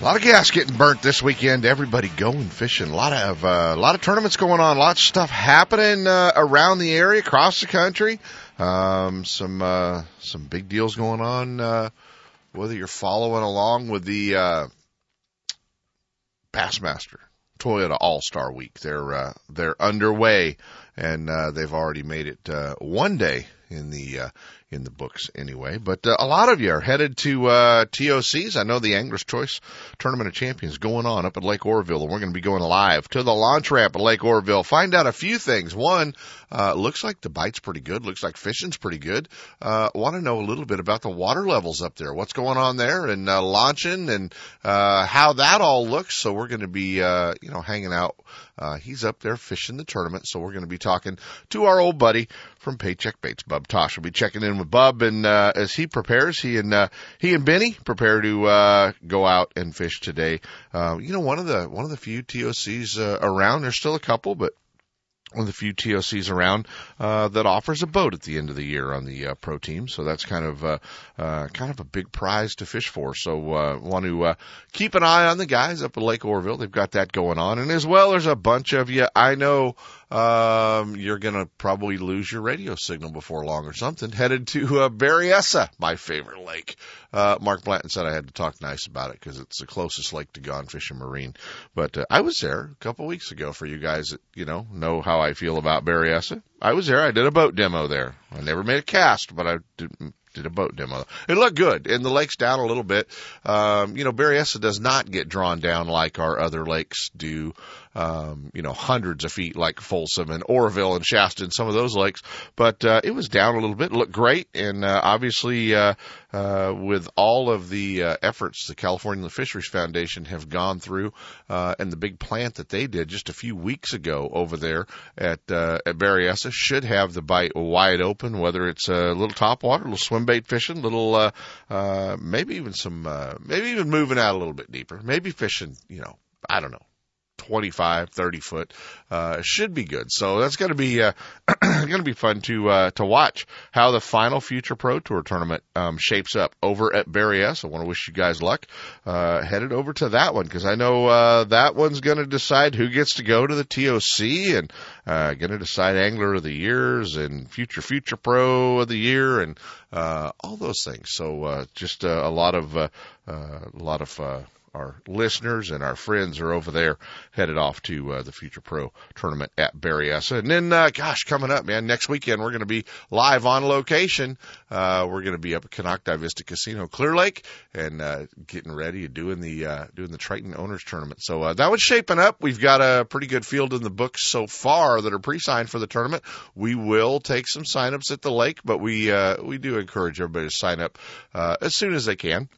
A lot of gas getting burnt this weekend. Everybody going fishing. A lot of uh, a lot of tournaments going on. Lots of stuff happening uh, around the area, across the country. Um, some uh, some big deals going on. Uh, whether you're following along with the uh, Bassmaster Toyota All Star Week, they're uh, they're underway, and uh, they've already made it uh, one day in the uh, in the books anyway. But uh, a lot of you are headed to uh, TOCs. I know the Anglers Choice Tournament of Champions going on up at Lake Oroville, and we're going to be going live to the launch ramp at Lake Oroville. Find out a few things. One, uh, looks like the bite's pretty good. Looks like fishing's pretty good. Uh, want to know a little bit about the water levels up there. What's going on there and uh, launching and uh, how that all looks. So we're going to be, uh, you know, hanging out. Uh, he's up there fishing the tournament, so we're going to be talking to our old buddy from Paycheck Baits, Bub Tosh. We'll be checking in with Bub, and uh, as he prepares, he and uh, he and Benny prepare to uh, go out and fish today. Uh, you know, one of the one of the few TOCs uh, around. There's still a couple, but one of the few TOCs around uh, that offers a boat at the end of the year on the uh, pro team. So that's kind of uh, uh, kind of a big prize to fish for. So uh, want to uh, keep an eye on the guys up at Lake Oroville. They've got that going on, and as well, there's a bunch of you. I know um, you're going to probably lose your radio signal before long or something. Headed to uh, Berryessa, my favorite lake. Uh, Mark Blanton said I had to talk nice about it because it's the closest lake to Gone Fishing Marine. But uh, I was there a couple weeks ago for you guys that you know know how I feel about Berryessa. I was there. I did a boat demo there. I never made a cast, but I did, did a boat demo. It looked good, and the lake's down a little bit. Um, you know, Berryessa does not get drawn down like our other lakes do. Um, you know, hundreds of feet like Folsom and Oroville and Shasta and some of those lakes, but uh, it was down a little bit. Looked great, and uh, obviously, uh, uh, with all of the uh, efforts the California Fisheries Foundation have gone through, uh, and the big plant that they did just a few weeks ago over there at uh, at Berryessa should have the bite wide open, whether it's a little topwater, a little swim bait fishing, little uh, uh, maybe even some uh, maybe even moving out a little bit deeper, maybe fishing, you know, I don't know, 25, 30 foot, uh, should be good. So that's going to be, uh, going to be fun to, uh, to watch how the final Future Pro Tour tournament, um, shapes up over at Berryessa. I want to wish you guys luck, uh, headed over to that one because I know, uh, that one's going to decide who gets to go to the TOC and, uh, going to decide Angler of the Years and Future Future Pro of the Year and, uh, all those things. So, uh, just uh, a lot of, uh, uh, a lot of, uh, our listeners and our friends are over there headed off to uh, the Future Pro tournament at Berryessa. And then, uh, gosh, coming up, man, next weekend we're going to be live on location. Uh, we're going to be up at Konocti Vista Casino, Clear Lake, and uh, getting ready and doing the uh, doing the Triton Owners Tournament. So uh, that was shaping up. We've got a pretty good field in the books so far that are pre-signed for the tournament. We will take some signups at the lake, but we uh, we do encourage everybody to sign up uh, as soon as they can.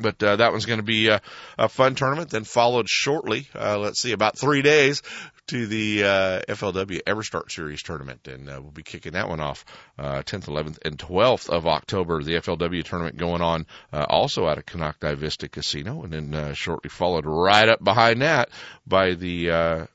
But uh, that one's going to be a, a fun tournament. Then followed shortly, uh, let's see, about three days to the uh, FLW EverStart Series tournament, and uh, we'll be kicking that one off uh, 10th, 11th, and 12th of October. The FLW tournament going on uh, also out of Konocti Vista Casino, and then uh, shortly followed right up behind that by the uh,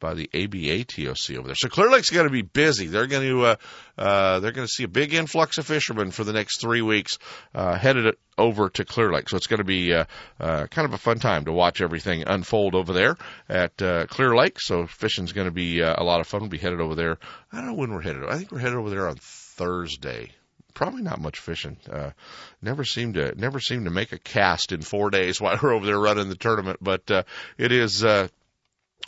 by the ABA TOC over there. So Clear Lake's going to be busy. They're going to uh, uh, they're going to see a big influx of fishermen for the next three weeks uh, headed over to Clear Lake. So it's going to be uh, uh, kind of a fun time to watch everything unfold over there at uh, Clear Lake. So fishing's going to be uh, a lot of fun. We'll be headed over there. I don't know when we're headed. I think we're headed over there on Thursday probably not much fishing. Uh, never seemed to never seemed to make a cast in four days while we're over there running the tournament. But uh, it is uh,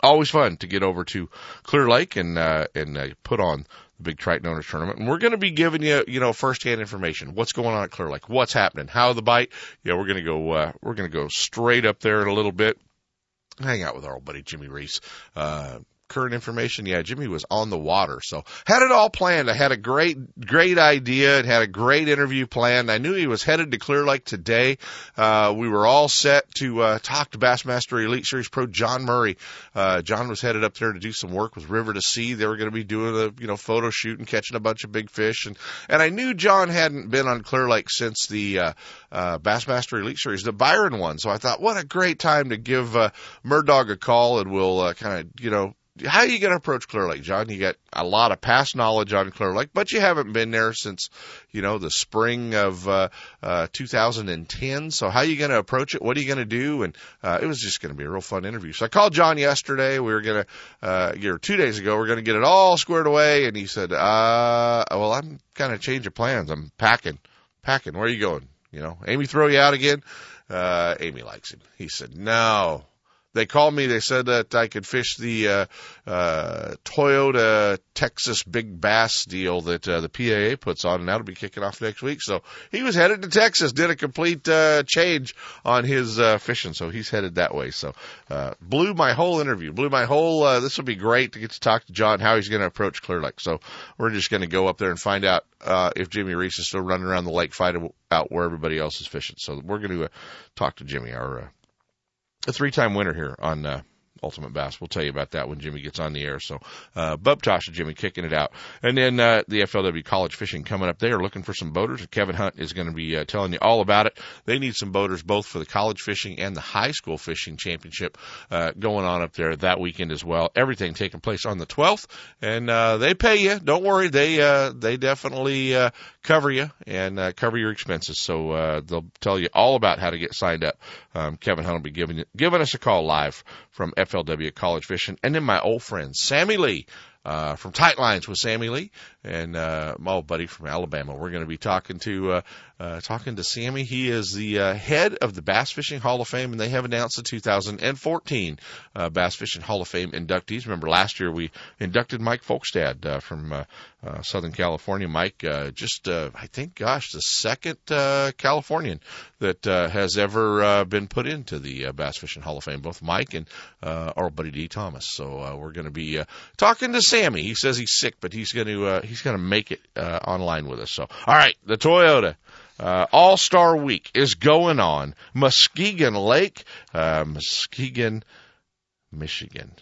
always fun to get over to Clear Lake and uh, and uh, put on the big Triton Owners Tournament. And we're going to be giving you you know firsthand information. What's going on at Clear Lake? What's happening? How the bite? Yeah, we're going to go uh, we're going to go straight up there in a little bit. Hang out with our old buddy Jimmy Reese. Uh, current information, yeah, Jimmy was on the water. So had it all planned. I had a great, great idea and had a great interview planned. I knew he was headed to Clear Lake today. Uh, we were all set to, uh, talk to Bassmaster Elite Series Pro John Murray. Uh, John was headed up there to do some work with River2Sea. They were going to be doing a, you know, photo shoot and catching a bunch of big fish. And, and I knew John hadn't been on Clear Lake since the, uh, uh, Bassmaster Elite Series, the Byron one. So I thought, what a great time to give, uh, Murdog a call and we'll, uh, kind of, you know, how are you going to approach Clear Lake, John? You got a lot of past knowledge on Clear Lake, but you haven't been there since, you know, the spring of uh, uh, 2010. So how are you going to approach it? What are you going to do? And uh, it was just going to be a real fun interview. So I called John yesterday. We were going to, uh, or two days ago, we are going to get it all squared away. And he said, uh, well, I'm kind of changing plans. I'm packing, packing. Where are you going? You know, Amy throw you out again? Uh, Amy likes him. He said, no, they called me. They said that I could fish the uh, uh, Toyota Texas Big Bass deal that uh, the PAA puts on, and that'll be kicking off next week. So he was headed to Texas. Did a complete uh, change on his uh, fishing, so he's headed that way. So uh, blew my whole interview. Blew my whole. Uh, this will be great to get to talk to John how he's going to approach Clear Lake. So we're just going to go up there and find out uh, if Jimmy Reese is still running around the lake, fighting out where everybody else is fishing. So we're going to uh, talk to Jimmy, our uh, a three-time winner here on uh, Ultimate Bass. We'll tell you about that when Jimmy gets on the air. So, uh, Bub Tosh and Jimmy kicking it out. And then, uh, the FLW College Fishing coming up. They are looking for some boaters. Kevin Hunt is going to be uh, telling you all about it. They need some boaters both for the college fishing and the high school fishing championship, uh, going on up there that weekend as well. Everything taking place on the 12th. And, uh, they pay you. Don't worry. They, uh, they definitely, uh, cover you and uh, cover your expenses. So uh, they'll tell you all about how to get signed up. Um, Kevin Hunt will be giving giving us a call live from FLW College Fishing, and then my old friend Sammy Lee uh, from Tight Lines with Sammy Lee and uh, my old buddy from Alabama. We're going to be talking to uh, uh, talking to Sammy. He is the uh, head of the Bass Fishing Hall of Fame, and they have announced the 2014 uh, Bass Fishing Hall of Fame inductees. Remember last year we inducted Mike Folkestad uh, from uh, uh, Southern California. Mike, uh, just uh, I think, gosh, the second uh, Californian that uh, has ever uh, been put into the uh, Bass Fishing Hall of Fame. Both Mike and uh, our buddy Dee Thomas. So uh, we're going to be uh, talking to Sammy. He says he's sick, but he's going to uh, he's going to make it uh, online with us. So all right, the Toyota. Uh, All Star Week is going on. Muskegon Lake, uh, Muskegon, Michigan.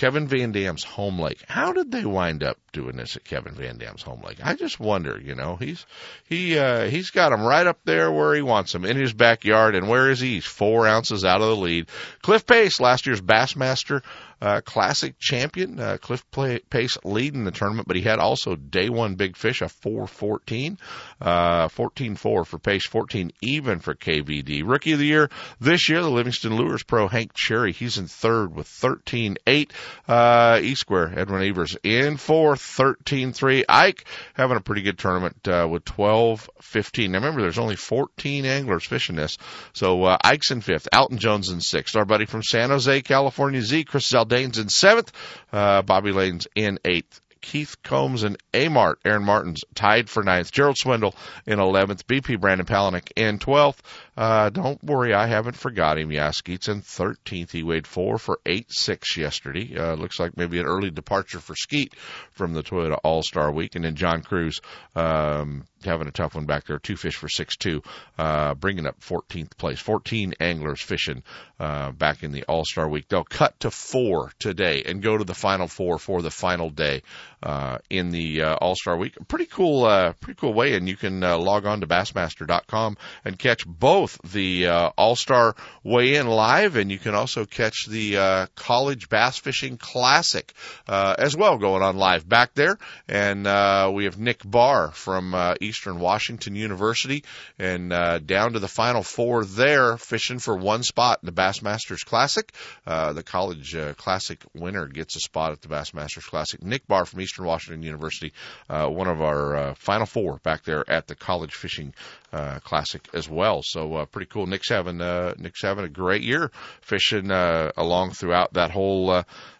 Kevin Van Dam's home lake. How did they wind up doing this at Kevin Van Dam's home lake? I just wonder. You know, he's he uh, he's got him right up there where he wants him in his backyard. And where is he? He's four ounces out of the lead. Cliff Pace, last year's Bassmaster uh, Classic champion. Uh, Cliff Pace leading the tournament, but he had also day one big fish, a 414, uh, 14-4 for Pace, 14 even for KVD. Rookie of the year this year, the Livingston Lures pro Hank Cherry. He's in third with 13-8. Uh, E Square, Edwin Evers in fourth, 13-3. Ike having a pretty good tournament, uh, with 12-15. Now remember, there's only 14 anglers fishing this. So, uh, Ike's in fifth, Alton Jones in sixth. Our buddy from San Jose, California, Z, Chris Zaldana Dane's in seventh, uh, Bobby Lane's in eighth. Keith Combs and Amart, Aaron Martin's tied for ninth. Gerald Swindle in 11th. BP Brandon Palaniuk in 12th. Uh, don't worry, I haven't forgot him. Yeah, Skeet's in 13th. He weighed four for 8-6 yesterday. Uh, looks like maybe an early departure for Skeet from the Toyota All-Star Week. And then John Crews, um, having a tough one back there. Two fish for 6-2, uh, bringing up 14th place. 14 anglers fishing, uh, back in the All-Star Week. They'll cut to four today and go to the final four for the final day, uh, in the, uh, All-Star Week. Pretty cool, uh, pretty cool way. And you can, uh, log on to bassmaster.com and catch both the, uh, All-Star weigh-in live and you can also catch the, uh, College Bass Fishing Classic, uh, as well going on live back there. And, uh, we have Nick Barr from, uh, Eastern Washington University and, uh, down to the final four there fishing for one spot in the Bassmasters Classic. Uh, the college, uh, classic winner gets a spot at the Bassmasters Classic. Nick Barr from Eastern Washington University, uh, one of our, uh, final four back there at the college fishing, uh, classic as well. So, pretty cool. Nick's having, Nick's having a great year fishing, along throughout that whole,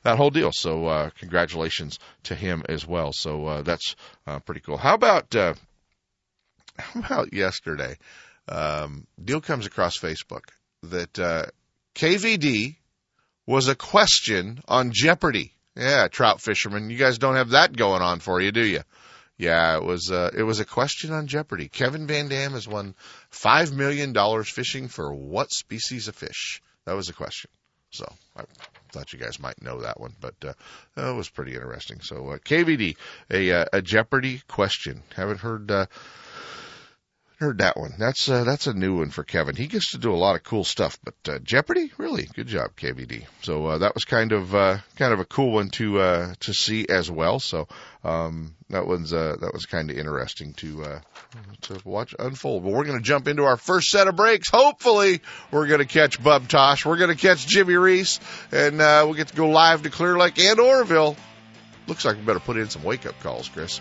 that whole deal. So, congratulations to him as well. So, that's, pretty cool. How about, how about yesterday? Um, deal comes across Facebook that, uh, KVD was a question on Jeopardy. Yeah, trout fishermen. You guys don't have that going on for you, do you? Yeah, it was uh, it was a question on Jeopardy. Kevin Van Dam has won five million dollars fishing for what species of fish? That was a question. So I thought you guys might know that one, but uh, that was pretty interesting. So uh, KVD, a uh, a Jeopardy question. Haven't heard uh, heard that one. That's uh, that's a new one for Kevin. He gets to do a lot of cool stuff, but uh, Jeopardy, really good job, KVD. So uh, that was kind of uh, kind of a cool one to uh, to see as well. So um, that one's uh, that was kind of interesting to uh, to watch unfold. But we're going to jump into our first set of breaks. Hopefully, we're going to catch Bub Tosh. We're going to catch Jimmy Reese, and uh, we'll get to go live to Clear Lake and Oroville. Looks like we better put in some wake up calls, Chris.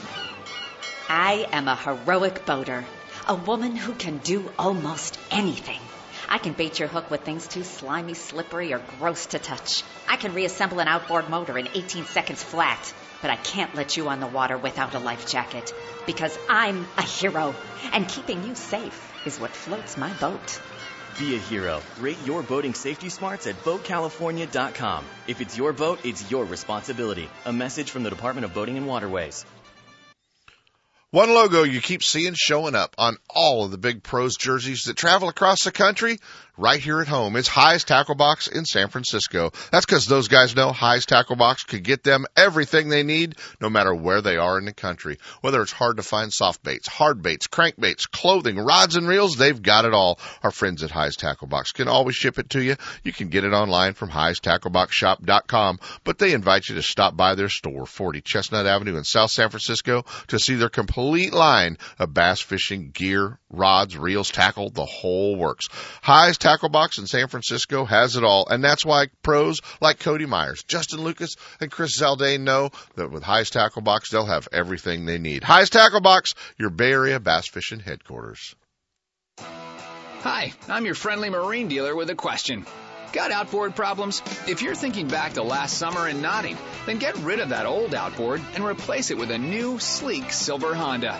I am a heroic boater, a woman who can do almost anything. I can bait your hook with things too slimy, slippery, or gross to touch. I can reassemble an outboard motor in 18 seconds flat, but I can't let you on the water without a life jacket because I'm a hero, and keeping you safe is what floats my boat. Be a hero. Rate your boating safety smarts at BoatCalifornia.com. If it's your boat, it's your responsibility. A message from the Department of Boating and Waterways. One logo you keep seeing showing up on all of the big pros jerseys that travel across the country right here at home. is Hi's Tackle Box in San Francisco. That's because those guys know Hi's Tackle Box could get them everything they need no matter where they are in the country. Whether it's hard to find soft baits, hard baits, crankbaits, clothing, rods and reels, they've got it all. Our friends at Hi's Tackle Box can always ship it to you. You can get it online from highstackleboxshop.com, but they invite you to stop by their store, 40 Chestnut Avenue in South San Francisco to see their complete line of bass fishing gear, rods, reels, tackle, the whole works. Hi's Tackle Box in San Francisco has it all, and that's why pros like Cody Myers, Justin Lucas, and Chris Zaldain know that with Hi's Tackle Box, they'll have everything they need. Hi's Tackle Box, your Bay Area bass fishing headquarters. Hi, I'm your friendly marine dealer with a question. Got outboard problems? If you're thinking back to last summer and nodding, then get rid of that old outboard and replace it with a new, sleek silver Honda.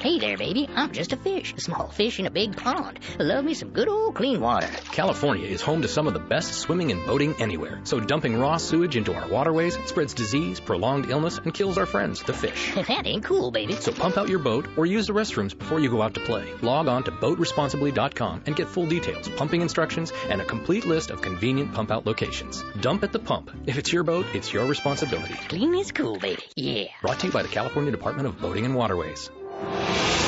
Hey there, baby. I'm just a fish, a small fish in a big pond. Love me some good old clean water. California is home to some of the best swimming and boating anywhere. So dumping raw sewage into our waterways spreads disease, prolonged illness, and kills our friends, the fish. that ain't cool, baby. So pump out your boat or use the restrooms before you go out to play. Log on to boatresponsibly.com and get full details, pumping instructions, and a complete list of convenient pump out locations. Dump at the pump. If it's your boat, it's your responsibility. Clean is cool, baby. Yeah. Brought to you by the California Department of Boating and Waterways. あ!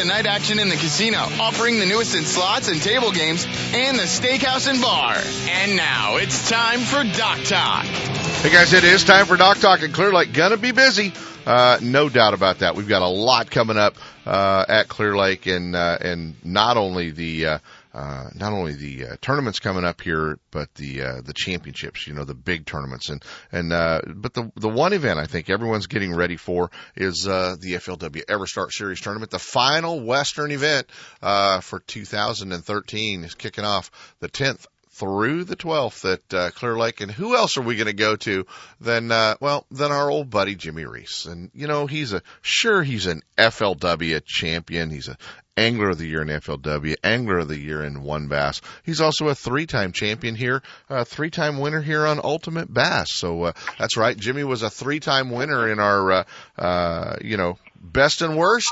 night action in the casino, offering the newest in slots and table games, and the steakhouse and bar. And now it's time for Dock Talk. Hey guys, it is time for Dock Talk and Clear Lake. Gonna be busy. Uh, no doubt about that. We've got a lot coming up, uh, at Clear Lake and, uh, and not only the, uh, not only the uh, tournaments coming up here, but the uh, the championships. You know, the big tournaments, and and uh, but the the one event I think everyone's getting ready for is uh, the FLW EverStart Series tournament, the final Western event uh, for 2013 is kicking off the 10th through the 12th at uh, Clear Lake. And who else are we going to go to than, uh, well, than our old buddy Jimmy Reese. And, you know, he's a, sure, he's an FLW champion. He's a Angler of the Year in FLW, Angler of the Year in One Bass. He's also a three-time champion here, a three-time winner here on Ultimate Bass. So uh, that's right, Jimmy was a three-time winner in our, uh, uh, you know, best and worst.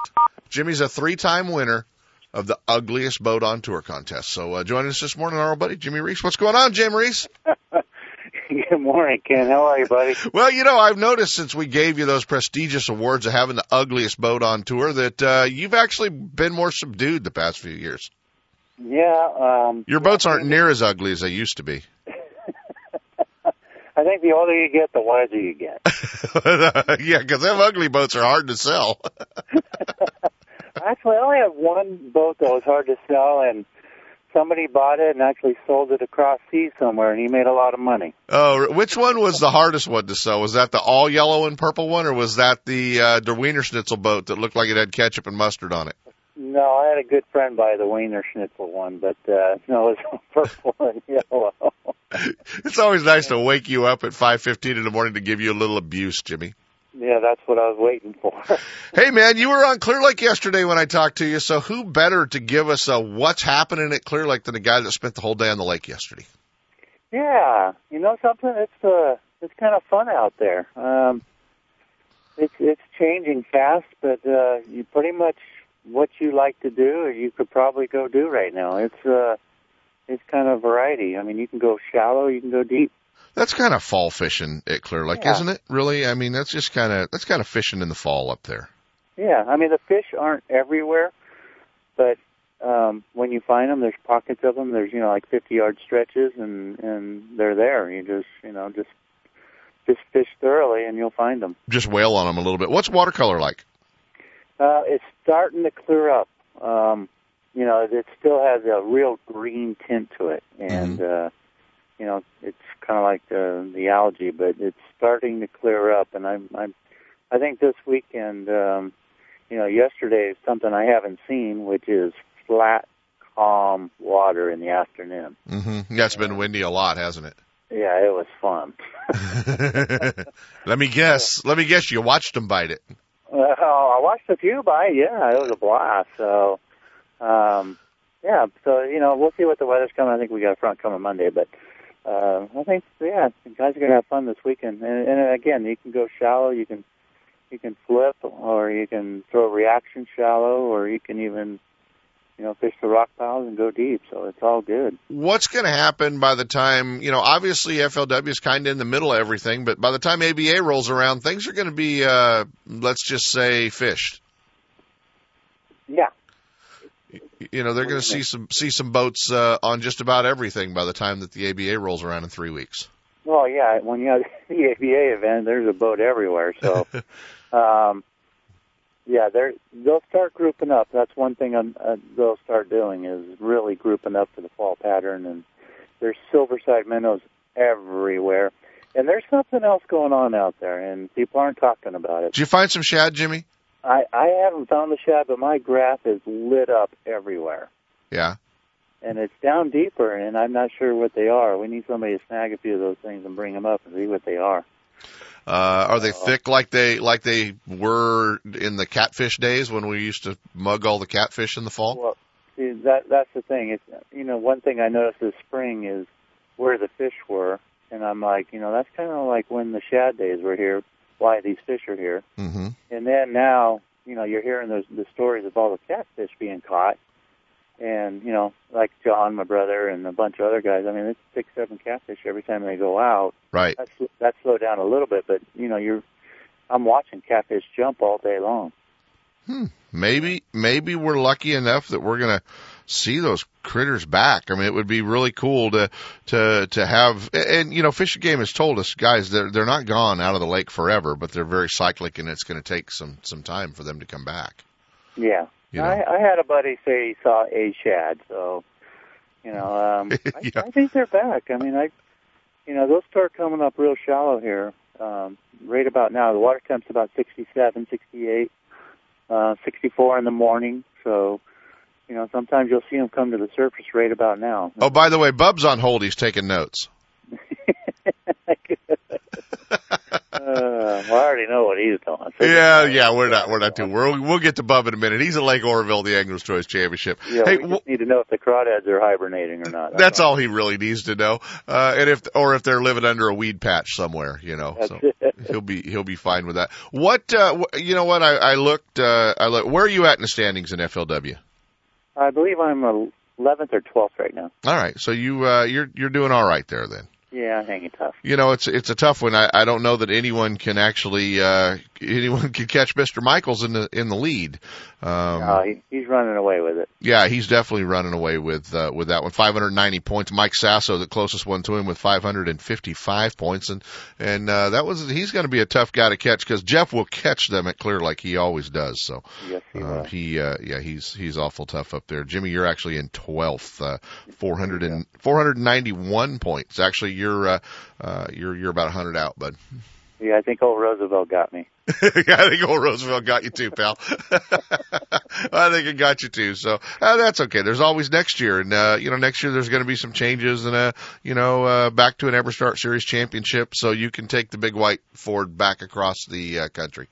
Jimmy's a three-time winner of the ugliest boat on tour contest. So uh, joining us this morning, our old buddy Jimmy Reese. What's going on, Jim Reese? Good morning, Ken. How are you, buddy? Well, you know, I've noticed since we gave you those prestigious awards of having the ugliest boat on tour that uh, you've actually been more subdued the past few years. Yeah. Um, Your boats aren't near as ugly as they used to be. I think the older you get, the wiser you get. yeah, because them ugly boats are hard to sell. actually, I only have one boat that was hard to sell, and somebody bought it and actually sold it across seas somewhere, and he made a lot of money. Oh, which one was the hardest one to sell? Was that the all yellow and purple one, or was that the uh, Der Wienerschnitzel boat that looked like it had ketchup and mustard on it? No, I had a good friend buy the Wienerschnitzel one, but uh, no, it was purple and yellow. it's always nice to wake you up at 5:15 in the morning to give you a little abuse, Jimmy. Yeah, that's what I was waiting for. hey, man, you were on Clear Lake yesterday when I talked to you. So who better to give us a what's happening at Clear Lake than a guy that spent the whole day on the lake yesterday? Yeah, you know something? It's uh, it's kind of fun out there. Um, it's it's changing fast, but uh, you pretty much what you like to do, you could probably go do right now. It's uh, it's kind of variety. I mean, you can go shallow, you can go deep. That's kind of fall fishing at Clear Lake, Yeah. isn't it? Really? I mean, that's just kind of that's kind of fishing in the fall up there. Yeah, I mean the fish aren't everywhere, but um, when you find them, there's pockets of them. There's you know like 50 yard stretches, and and they're there. You just you know just just fish thoroughly, and you'll find them. Just wail on them a little bit. What's watercolor like? Uh, it's starting to clear up. Um, you know, it still has a real green tint to it, and uh, you know, it's kind of like the the algae, but it's starting to clear up. And I'm, I'm, I think this weekend, um, you know, yesterday is something I haven't seen, which is flat, calm water in the afternoon. Mm-hmm. Yeah, it's been windy a lot, hasn't it? Yeah, it was fun. Let me guess. Let me guess. You watched them bite it. Well, I watched a few bite. Yeah, it was a blast. So, um, yeah. So you know, we'll see what the weather's coming. I think we got a front coming Monday, but uh, I think yeah, the guys are gonna have fun this weekend. And, and again, you can go shallow. You can you can flip, or you can throw a reaction shallow, or you can even you know fish the rock piles and go deep. So it's all good. What's going to happen by the time, you know, obviously FLW is kind of in the middle of everything, but by the time ABA rolls around, things are going to be, uh, let's just say, fished. Yeah. You know, they're going to see some see some boats uh, on just about everything by the time that the ABA rolls around in three weeks. Well, yeah, when you have the ABA event, there's a boat everywhere. So, um, yeah, they're they'll start grouping up. That's one thing um, uh, they'll start doing is really grouping up for the fall pattern. And there's silverside minnows everywhere. And there's something else going on out there, and people aren't talking about it. Did you find some shad, Jimmy? I I haven't found the shad, but my graph is lit up everywhere. Yeah. and it's down deeper, and I'm not sure what they are. We need somebody to snag a few of those things and bring them up and see what they are. Uh, are they thick like they like they were in the catfish days when we used to mug all the catfish in the fall? Well, see, that that's the thing. It's you know one thing I noticed this spring is where the fish were, and I'm like, you know, that's kind of like when the shad days were here. Why these fish are here? Mm-hmm. And then now, you know, you're hearing those the stories of all the catfish being caught, and you know, like John, my brother, and a bunch of other guys. I mean, it's six, seven catfish every time they go out. Right. That's that slowed down a little bit, but you know, you're I'm watching catfish jump all day long. Hmm. Maybe maybe we're lucky enough that we're gonna see those critters back. I mean, it would be really cool to to to have. And you know, Fish and Game has told us, guys, they're they're not gone out of the lake forever, but they're very cyclic, and it's going to take some some time for them to come back. Yeah. You know? I, I had a buddy say he saw a shad, so you know, um, I, Yeah. I think they're back. I mean, I, you know, those start coming up real shallow here. Um, right about now, the water temp's about 67, 68, uh, 64 in the morning. So, you know, sometimes you'll see them come to the surface right about now. Oh, by the way, Bub's on hold. He's taking notes. Uh, well, I already know what he's doing. So Yeah, yeah, we're not, we're not too. We'll, we'll get to Bub in a minute. He's at Lake Oroville, the Anglers Choice Championship. Yeah, hey, we need to know if the crawdads are hibernating or not. that's all he really needs to know. Uh, and if, or if they're living under a weed patch somewhere, you know, That's so it. he'll be, he'll be fine with that. What, uh, you know what? I, I looked, uh, I look, where are you at in the standings in FLW? I believe I'm 11th or 12th right now. All right. So you, uh, you're, you're doing all right there then. Yeah, hanging tough. You know, it's it's a tough one. I, I don't know that anyone can actually uh anyone can catch Mr. Michels in the in the lead. Um Uh, he, he's running away with it. yeah, he's definitely running away with uh with that one. 590 points. Mike Sasso, the closest one to him with 555 points and and uh that was he's going to be a tough guy to catch cuz Jeff will catch them at Clear like he always does. So Yes, he uh, he uh yeah, he's he's awful tough up there. Jimmy, you're actually in 12th, uh 400 and 491 points. Actually, you're uh uh you're you're about 100 out, bud. Yeah, I think old Roosevelt got me. yeah, I think old Roosevelt got you too, pal. I think it got you too. So uh, that's okay. There's always next year, and uh, you know, next year there's going to be some changes, and uh, you know, uh, back to an EverStart Series championship, so you can take the big white Ford back across the uh, country.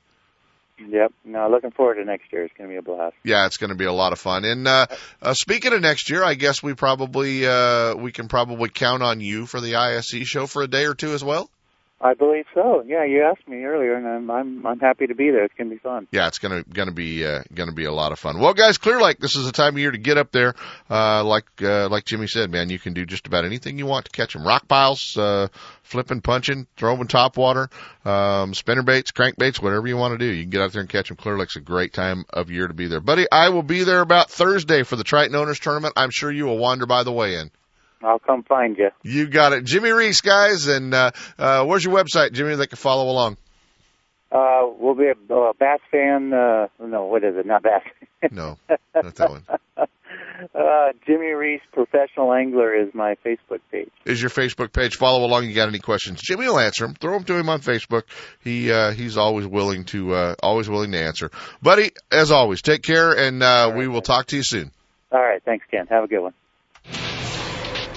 Yep. No, looking forward to next year. It's going to be a blast. Yeah, it's going to be a lot of fun. And uh, uh, speaking of next year, I guess we probably uh, we can probably count on you for the ISE show for a day or two as well. I believe so. Yeah, you asked me earlier, and I'm I'm I'm happy to be there. It's to be fun. Yeah, it's gonna gonna be uh, gonna be a lot of fun. Well, guys, Clear Lake, this is the time of year to get up there. Uh, like uh, like Jimmy said, man, you can do just about anything you want to catch them. Rock piles, uh, flipping, punching, throwing top water, um, spinner baits, crank baits, whatever you want to do. You can get out there and catch them. Clear Lake's a great time of year to be there, buddy. I will be there about Thursday for the Triton Owners Tournament. I'm sure you will wander by the way in. I'll come find you. You got it, Jimmy Reese, guys. And uh, uh, where's your website, Jimmy? They can follow along. Uh, we'll be a uh, bass fan. Uh, no, what is it? Not bass. No, not that one. uh, Jimmy Reese, professional angler, is my Facebook page. is your Facebook page. Follow along. You got any questions? Jimmy will answer them. Throw them to him on Facebook. He uh, he's always willing to uh, always willing to answer. Buddy, as always, take care, and uh, we will talk to you soon. All right, thanks, Ken. Have a good one.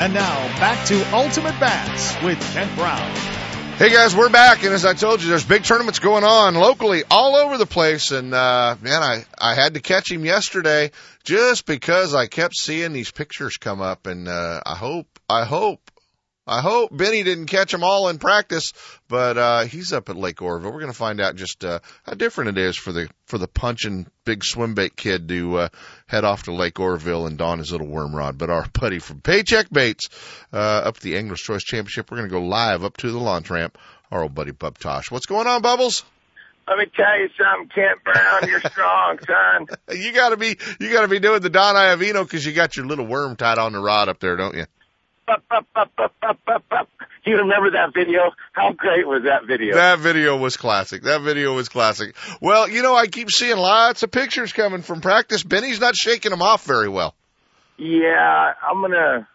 And now back to Ultimate Bass with Kent Brown. Hey guys, we're back, and as I told you, there's big tournaments going on locally all over the place. And uh, man, I I had to catch him yesterday just because I kept seeing these pictures come up, and uh, I hope I hope. I hope Benny didn't catch them all in practice, but uh he's up at Lake Oroville. We're going to find out just uh how different it is for the for the punching big swim bait kid to uh head off to Lake Oroville and don his little worm rod. But our buddy from Paycheck Baits uh up at the Anglers Choice Championship, we're going to go live up to the launch ramp. Our old buddy Bub Tosh. What's going on, Bubbles? Let me tell you something, Kent Brown. You're strong, son. You got to be you got to be doing the Don Iovino because you got your little worm tied on the rod up there, don't you? Up, up, up, up, up, up, up. You remember that video? How great was that video? That video was classic. That video was classic. Well, you know, I keep seeing lots of pictures coming from practice. Benny's not shaking them off very well. Yeah, I'm gonna.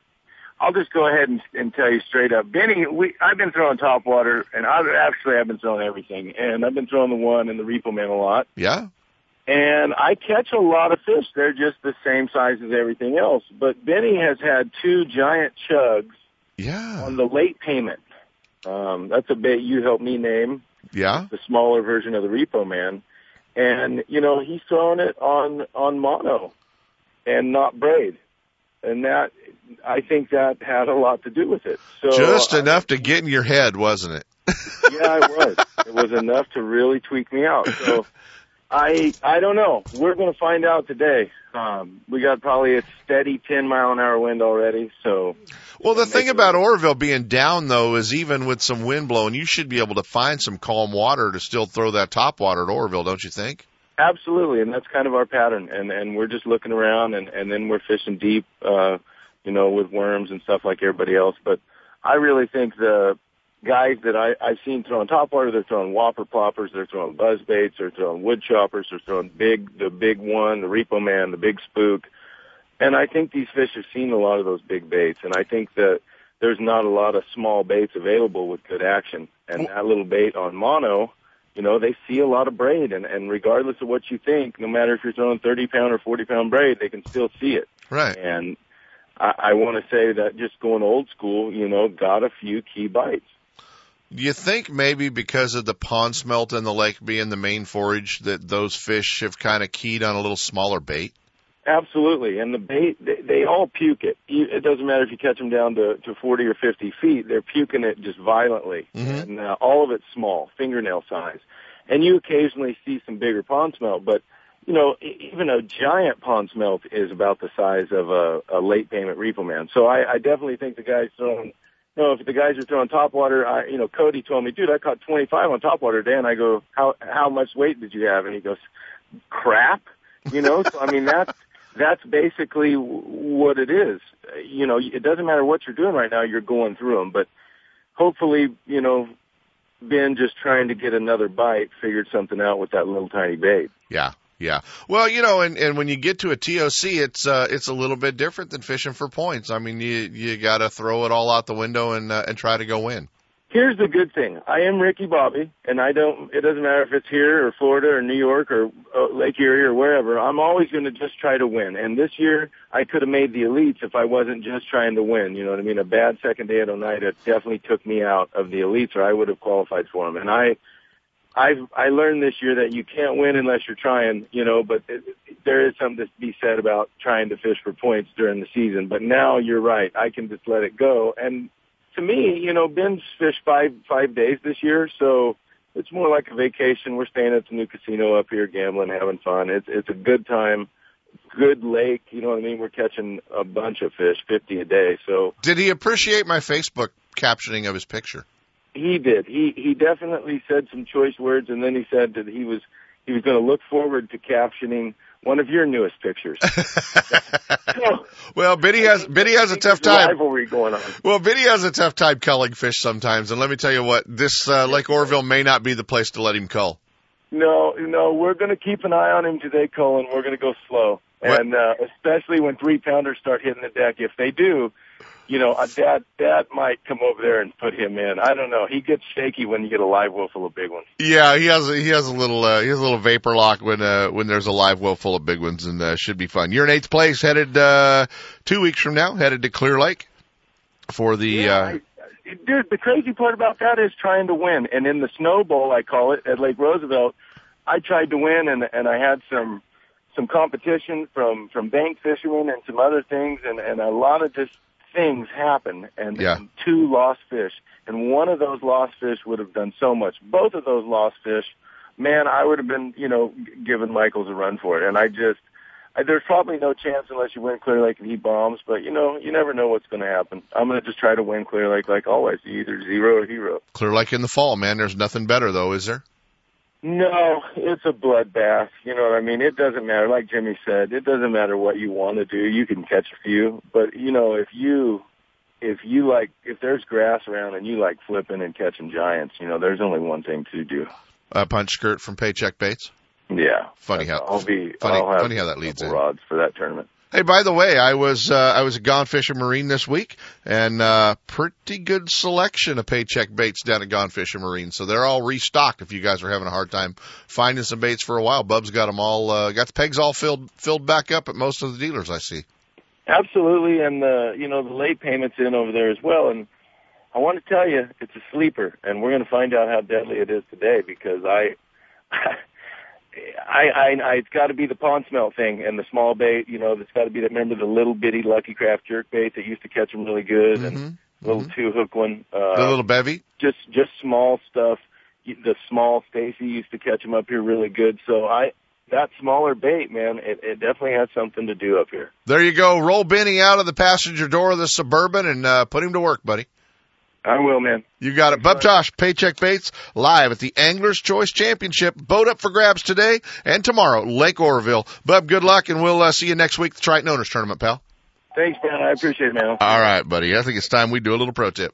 I'll just go ahead and, and tell you straight up, Benny. We I've been throwing top water, and I actually I've been throwing everything, and I've been throwing the one and the repo man a lot. Yeah. And I catch a lot of fish. They're just the same size as everything else. But Benny has had two giant chugs Yeah. on the late payment. Um, that's a bait you helped me name, Yeah. the smaller version of the repo man. And, you know, he's throwing it on, on mono and not braid. And that, I think that had a lot to do with it. So Just I- enough to get in your head, wasn't it? yeah, it was. It was enough to really tweak me out. So I I don't know. We're going to find out today. Um, we got probably a steady 10 mile an hour wind already. So Well, the thing about Oroville being down though is even with some wind blowing, you should be able to find some calm water to still throw that top water at Oroville, don't you think? absolutely, and that's kind of our pattern. And and we're just looking around, and and then we're fishing deep, uh, you know, with worms and stuff like everybody else. But I really think the guys that I, I've seen throwing topwater, they're throwing whopper ploppers, they're throwing buzz baits, they're throwing wood choppers, they're throwing big, the big one, the repo man, the big spook. And I think these fish have seen a lot of those big baits, and I think that there's not a lot of small baits available with good action. And that little bait on mono, you know, they see a lot of braid, and, and regardless of what you think, no matter if you're throwing 30 pound or 40 pound braid, they can still see it. Right. And I, I want to say that just going old school, you know, got a few key bites. Do you think maybe because of the pond smelt in the lake being the main forage that those fish have kind of keyed on a little smaller bait? Absolutely, and the bait they, they all puke it. It doesn't matter if you catch them down to to forty or fifty feet; they're puking it just violently, and uh, all of it's small, fingernail size. And you occasionally see some bigger pond smelt, but you know even a giant pond smelt is about the size of a, a late payment repo man. So I, I definitely think the guys throwing. You know, if the guys are throwing top water, I, you know, Cody told me, dude, I caught 25 on top water today, and I go, how how much weight did you have? And he goes, crap. You know, so I mean that's that's basically w- what it is. You know, it doesn't matter what you're doing right now; you're going through them. But hopefully, you know, Ben just trying to get another bite figured something out with that little tiny bait. Yeah. Yeah. Well, you know, and, and when you get to a TOC, it's, uh, it's a little bit different than fishing for points. I mean, you, you gotta throw it all out the window and, uh, and try to go in. Here's the good thing: I am Ricky Bobby, and I don't. It doesn't matter if it's here or Florida or New York or uh, Lake Erie or wherever. I'm always going to just try to win. And this year, I could have made the elites if I wasn't just trying to win. You know what I mean? A bad second day at Oneida definitely took me out of the elites, or I would have qualified for them. And I, I've I learned this year that you can't win unless you're trying. You know, but it, there is something to be said about trying to fish for points during the season. But now you're right. I can just let it go and to me, you know, Ben's fished five five days this year, so it's more like a vacation. We're staying at the new casino up here, gambling, having fun. It's it's a good time, good lake. You know what I mean? We're catching a bunch of fish, fifty a day. So Did he appreciate my Facebook captioning of his picture? He did. He he definitely said some choice words, and then he said that he was he was going to look forward to captioning one of your newest pictures. Well, Biddy has Biddy has a tough time. rivalry going on. Well, Biddy has a tough time culling fish sometimes, and let me tell you what, this uh, Lake Oroville may not be the place to let him cull. No, no, we're going to keep an eye on him today, Colin. We're going to go slow, and uh, especially when three pounders start hitting the deck. If they do, you know, Dad, Dad might come over there and put him in. I don't know. He gets shaky when you get a live well full of big ones. Yeah, he has a, he has a little uh, he has a little vapor lock when uh, when there's a live well full of big ones, and uh, should be fun. You're in eighth place, headed uh, two weeks from now, headed to Clear Lake for the. uh, Dude, the crazy part about that is trying to win. And in the snow bowl, I call it at Lake Roosevelt, I tried to win, and and I had some some competition from from bank fishermen and some other things, and and a lot of just things happen, and, Yeah. and two lost fish, and one of those lost fish would have done so much. Both of those lost fish, man, I would have been you know giving Michels a run for it, and I just. I, there's probably no chance unless you win Clear Lake and he bombs, but you know, you never know what's going to happen. I'm going to just try to win Clear Lake like always, either zero or hero. Clear Lake in the fall, man. There's nothing better though, is there? No, it's a bloodbath. You know what I mean? It doesn't matter. Like Jimmy said, it doesn't matter what you want to do. You can catch a few, but you know, if you if you like, if there's grass around and you like flipping and catching giants, you know, there's only one thing to do. Uh, punch skirt from Paycheck Baits. Yeah. Funny how I'll be. funny, I'll funny how that leads in. rods for that tournament. Hey, by the way, I was uh, I was at Gone Fishing Marine this week, and uh, pretty good selection of paycheck baits down at Gone Fishing Marine. So they're all restocked. If you guys are having a hard time finding some baits for a while, Bub's got them all uh, got the pegs all filled filled back up at most of the dealers I see. Absolutely, and the you know the late payments in over there as well. And I want to tell you, it's a sleeper, and we're going to find out how deadly it is today because I. I, I, I, it's got to be the pond smell thing and the small bait. You know, it's got to be. the Remember the little bitty Lucky Craft jerk bait that used to catch them really good, Mm-hmm. and little two hook one. Uh, The little bevy. just just small stuff. The small Staysee used to catch them up here really good. So I that smaller bait, man, it, it definitely has something to do up here. There you go. Roll Benny out of the passenger door of the Suburban and uh, put him to work, buddy. I will, man. You got it. Bub Tosh, Paycheck Baits, live at the Anglers Choice Championship. Boat up for grabs today and tomorrow, Lake Oroville. Bub, good luck, and we'll uh, see you next week at the Triton Owners Tournament, pal. Thanks, man. I appreciate it, man. All right, buddy. I think it's time we do a little pro tip.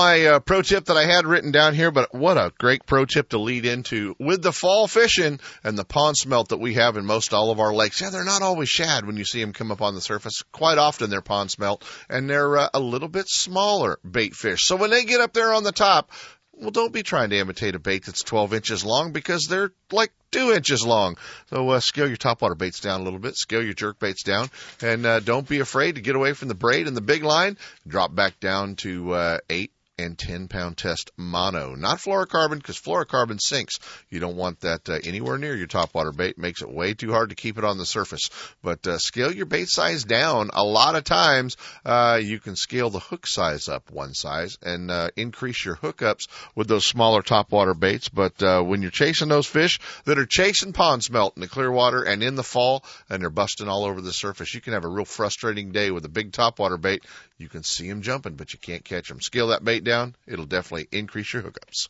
uh, pro tip that I had written down here, but what a great pro tip to lead into with the fall fishing and the pond smelt that we have in most all of our lakes. Yeah, they're not always shad when you see them come up on the surface. Quite often they're pond smelt and they're uh, a little bit smaller bait fish. So when they get up there on the top, well, don't be trying to imitate a bait that's 12 inches long because they're like two inches long. So uh, scale your topwater baits down a little bit, scale your jerk baits down, and uh, don't be afraid to get away from the braid and the big line. Drop back down to uh, eight and 10 pound test mono, not fluorocarbon because fluorocarbon sinks. You don't want that uh, anywhere near your topwater bait. Makes it way too hard to keep it on the surface. But uh, scale your bait size down. A lot of times uh, you can scale the hook size up one size and uh, increase your hookups with those smaller topwater baits. But uh, when you're chasing those fish that are chasing pond smelt in the clear water and in the fall and they're busting all over the surface, you can have a real frustrating day with a big topwater bait. You can see them jumping, but you can't catch them. Scale that bait down. It'll definitely increase your hookups.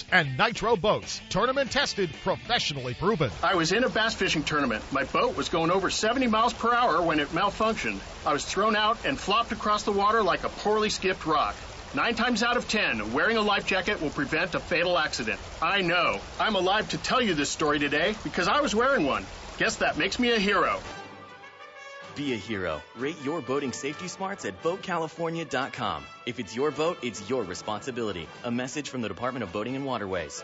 and Nitro Boats. Tournament tested, professionally proven. I was in a bass fishing tournament. My boat was going over 70 miles per hour when it malfunctioned. I was thrown out and flopped across the water like a poorly skipped rock. Nine times out of ten, wearing a life jacket will prevent a fatal accident. I know. I'm alive to tell you this story today because I was wearing one. Guess that makes me a hero. Be a hero. Rate your boating safety smarts at BoatCalifornia.com. If it's your boat, it's your responsibility. A message from the Department of Boating and Waterways.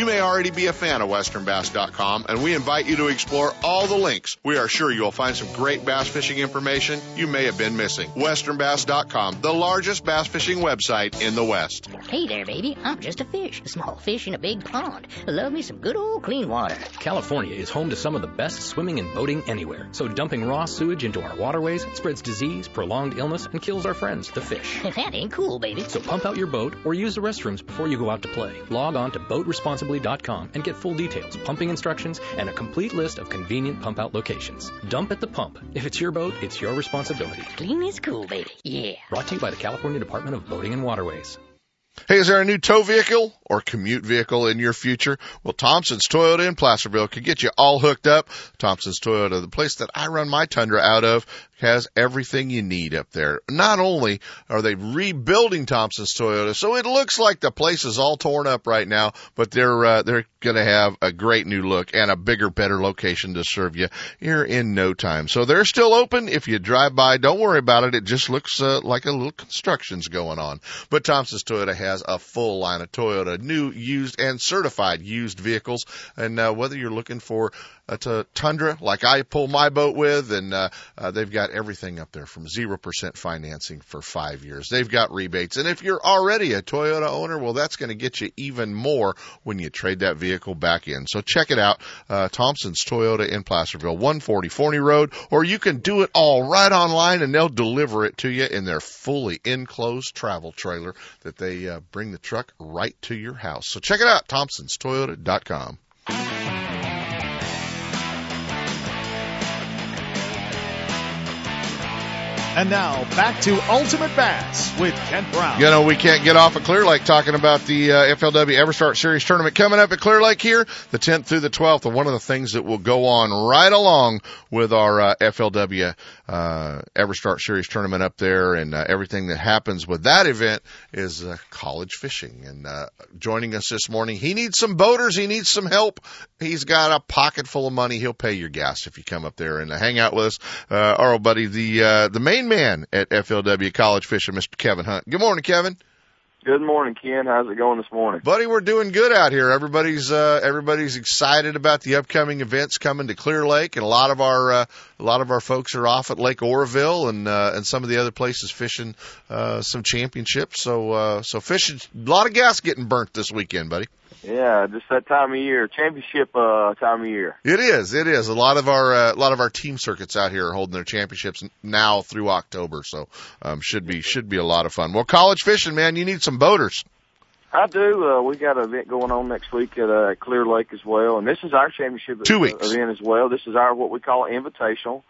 You may already be a fan of westernbass.com and we invite you to explore all the links. We are sure you'll find some great bass fishing information you may have been missing. westernbass.com, the largest bass fishing website in the West. Hey there, baby. I'm just a fish, a small fish in a big pond. Love me some good old clean water. California is home to some of the best swimming and boating anywhere. So dumping raw sewage into our waterways spreads disease, prolonged illness, and kills our friends, the fish. That ain't cool, baby. So pump out your boat or use the restrooms before you go out to play. Log on to boatresponsibly BoatResponsibly.com and get full details, pumping instructions, and a complete list of convenient pump out locations. Dump at the pump. If it's your boat, it's your responsibility. Clean is cool, baby. Yeah. Brought to you by the California Department of Boating and Waterways. Hey, is there a new tow vehicle or commute vehicle in your future? Well, Thompson's Toyota in Placerville can get you all hooked up. Thompson's Toyota, the place that I run my Tundra out of, has everything you need up there. Not only are they rebuilding Thompson's Toyota, so it looks like the place is all torn up right now, but they're uh, they're going to have a great new look and a bigger, better location to serve you here in no time. So they're still open. If you drive by, don't worry about it. It just looks uh, like a little construction's going on. But Thompson's Toyota has a full line of Toyota new, used, and certified used vehicles. And uh, whether you're looking for a t- Tundra like I pull my boat with, and uh, uh, they've got everything up there from zero percent financing for five years. They've got rebates, and if you're already a Toyota owner, well, that's going to get you even more when you trade that vehicle back in. So check it out, uh, Thompson's Toyota in Placerville, 140 Forni Road, or you can do it all right online, and they'll deliver it to you in their fully enclosed travel trailer that they uh, bring the truck right to your house. So check it out, Thompson'sToyota.com. And now back to Ultimate Bass with Kent Brown. You know, we can't get off of Clear Lake talking about the uh, FLW EverStart Series tournament coming up at Clear Lake here, the 10th through the 12th. And one of the things that will go on right along with our uh, FLW uh, EverStart Series tournament up there and uh, everything that happens with that event is uh, college fishing. And uh, joining us this morning, he needs some boaters. He needs some help. He's got a pocket full of money. He'll pay your gas if you come up there and uh, hang out with us. Uh, our old buddy, the uh, the main man at FLW College Fishing, Mr. Kevin Hunt. Good morning, Kevin. Good morning, Ken. How's it going this morning? Buddy, we're doing good out here. Everybody's uh everybody's excited about the upcoming events coming to Clear Lake and a lot of our uh, a lot of our folks are off at Lake Oroville and uh and some of the other places fishing uh some championships. So uh so fishing a lot of gas getting burnt this weekend, buddy. Yeah, just that time of year, championship uh time of year. It is. It is. A lot of our uh, a lot of our team circuits out here are holding their championships now through October, so um should be should be a lot of fun. Well, college fishing, man, you need some boaters. I do. Uh, we got an event going on next week at uh, Clear Lake as well, and this is our championship Two weeks. event as well. This is our what we call invitational,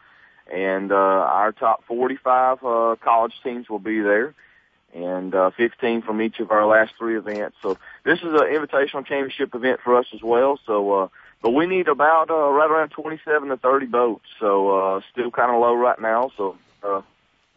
and uh, our top 45 uh, college teams will be there, and uh, 15 from each of our last three events. So this is an invitational championship event for us as well. So, uh, but we need about uh, right around 27 to 30 boats. So uh, still kind of low right now. So uh,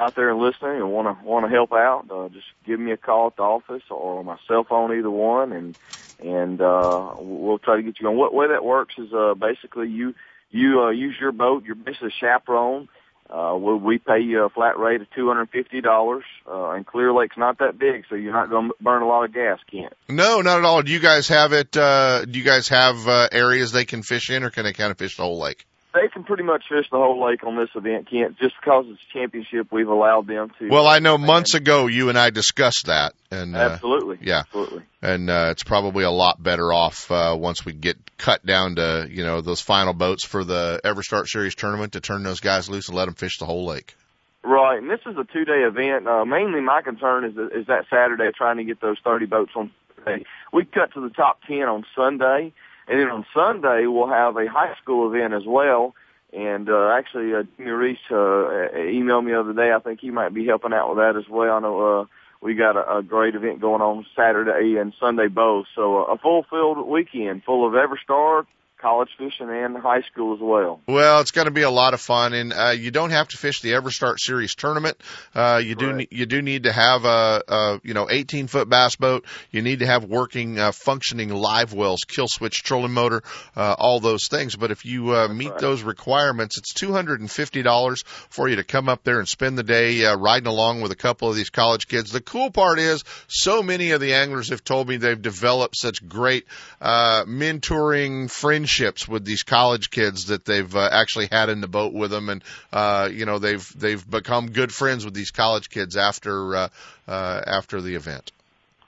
out there and listening and want to want to help out, uh, just give me a call at the office or my cell phone, either one, and and uh, we'll try to get you going. What way that works is uh, basically you you uh, use your boat, you're basically a chaperone. Uh, we, we pay you a flat rate of two hundred fifty dollars, uh, and Clear Lake's not that big, so you're not going to burn a lot of gas, Kent. No, not at all. Do you guys have it? Uh, do you guys have uh, areas they can fish in, or can they kind of fish the whole lake? They can pretty much fish the whole lake on this event, Kent. Just because it's championship, we've allowed them to. Well, I know months ago you and I discussed that, and uh, Absolutely. yeah, Absolutely. and uh, it's probably a lot better off uh, once we get cut down to you know those final boats for the EverStart Series tournament to turn those guys loose and let them fish the whole lake. Right, and this is a two-day event. Uh, mainly, my concern is is that Saturday trying to get those 30 boats on. Saturday. We cut to the top 10 on Sunday, and then on Sunday we'll have a high school event as well. And uh, actually, uh, Jimmy Reese uh, emailed me the other day. I think he might be helping out with that as well. I know uh, we got a, a great event going on Saturday and Sunday both. So uh, a full-filled weekend full of EverStart, college fishing, and high school as well. Well, it's going to be a lot of fun, and uh, you don't have to fish the EverStart Series tournament. Uh, you do Right. you do need to have a, a you know 18 foot bass boat. You need to have working, uh, functioning live wells, kill switch, trolling motor, uh, all those things. But if you uh, meet right. those requirements, it's two hundred and fifty dollars for you to come up there and spend the day uh, riding along with a couple of these college kids. The cool part is, so many of the anglers have told me they've developed such great uh, mentoring friendships with these college kids that they've uh, actually had in the boat with them, and uh, you know they've they've become good friends with these college kids after uh, uh, after the event.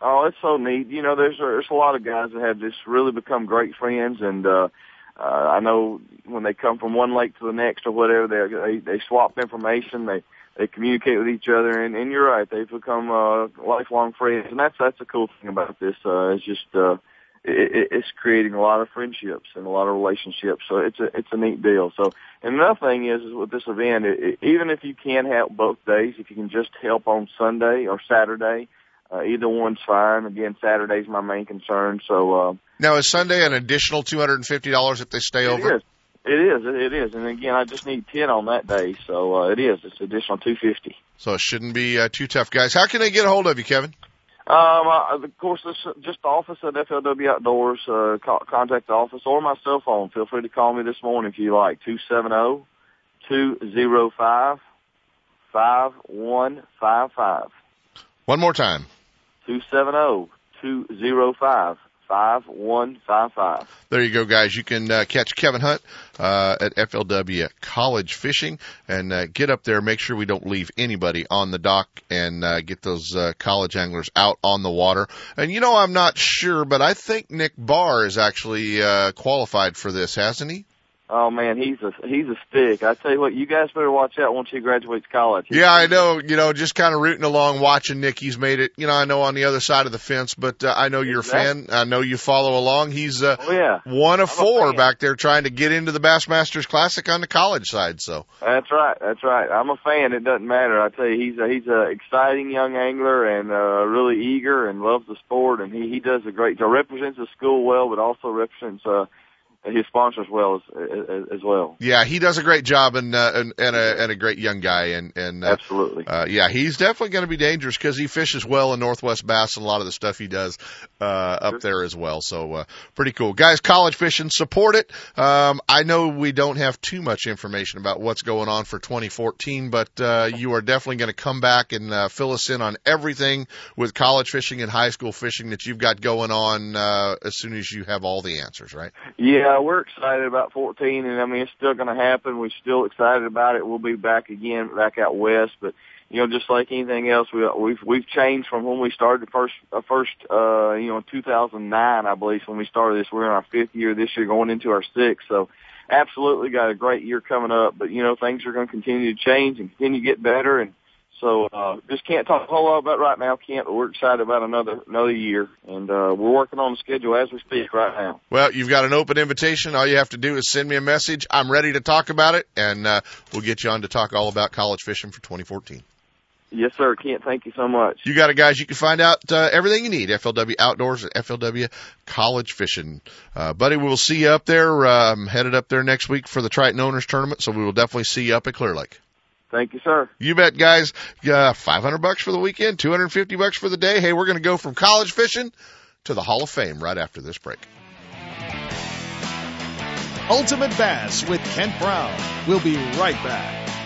Oh, it's so neat. You know, there's there's a lot of guys that have just really become great friends, and uh, uh, I know when they come from one lake to the next or whatever, they they, they swap information, they they communicate with each other, and, and you're right, they've become uh, lifelong friends, and that's that's the cool thing about this. Uh, it's just uh, it, it's creating a lot of friendships and a lot of relationships. So it's a it's a neat deal. So and another thing is, is with this event, it, it, even if you can't help both days, if you can just help on Sunday or Saturday, uh, either one's fine. Again, Saturday's my main concern. So uh, now is Sunday an additional two hundred and fifty dollars if they stay it over? Is. It is. It is. And again, I just need ten on that day, so uh, it is. It's additional two fifty. So it shouldn't be uh, too tough, guys. How can they get a hold of you, Kevin? Um, uh, of course, this, just the office at FLW Outdoors. Uh, co- contact the office or my cell phone. Feel free to call me this morning if you like. Two seven zero two zero five five one five five. One more time. Two seven zero two zero five five one five five. There you go, guys. You can uh, catch Kevin Hunt uh, at FLW College Fishing and uh, get up there. Make sure we don't leave anybody on the dock and uh, get those uh, college anglers out on the water. And you know, I'm not sure, but I think Nick Barr is actually uh, qualified for this, hasn't he? Oh man, he's a he's a stick. I tell you what, you guys better watch out once he graduates college. Yeah, I know. You know, just kind of rooting along, watching Nick. He's made it. You know, I know on the other side of the fence, but uh, I know you're Exactly. a fan. I know you follow along. He's uh, Oh yeah, one of I'm four back there trying to get into the Bassmasters Classic on the college side. So that's right. That's right. I'm a fan. It doesn't matter. I tell you, he's a, he's a exciting young angler and uh, really eager and loves the sport. And he he does a great job. Represents the school well, but also represents uh, his sponsors well as, as, as well. yeah, he does a great job and uh, and, and a and a great young guy. And and uh, Absolutely. uh, yeah, he's definitely going to be dangerous because he fishes well in Northwest Bass and a lot of the stuff he does uh, up there as well. So uh, pretty cool, guys. College fishing, support it. Um, I know we don't have too much information about what's going on for 2014, but uh, you are definitely going to come back and uh, fill us in on everything with college fishing and high school fishing that you've got going on uh, as soon as you have all the answers, right? Yeah, we're excited about 14, and I mean it's still going to happen. We're still excited about it. We'll be back again, back out west, but you know, just like anything else, we we've we've changed from when we started the first uh, first uh, you know 2009, I believe, when we started this. We're in our fifth year this year, going into our sixth. So, absolutely got a great year coming up. But you know, things are going to continue to change and continue to get better, and so uh, just can't talk a whole lot about right now. Can't. But we're excited about another another year, and uh, we're working on the schedule as we speak right now. Well, you've got an open invitation. All you have to do is send me a message. I'm ready to talk about it, and uh, we'll get you on to talk all about college fishing for 2014. Yes, sir. Kent, thank you so much. You got it, guys. You can find out uh, everything you need. FLW Outdoors and FLW College Fishing. Uh, buddy, we will see you up there. I'm headed up there next week for the Triton Owners Tournament, so we will definitely see you up at Clear Lake. Thank you, sir. You bet, guys. Uh, 500 bucks for the weekend, 250 bucks for the day. Hey, we're going to go from college fishing to the Hall of Fame right after this break. Ultimate Bass with Kent Brown. We'll be right back.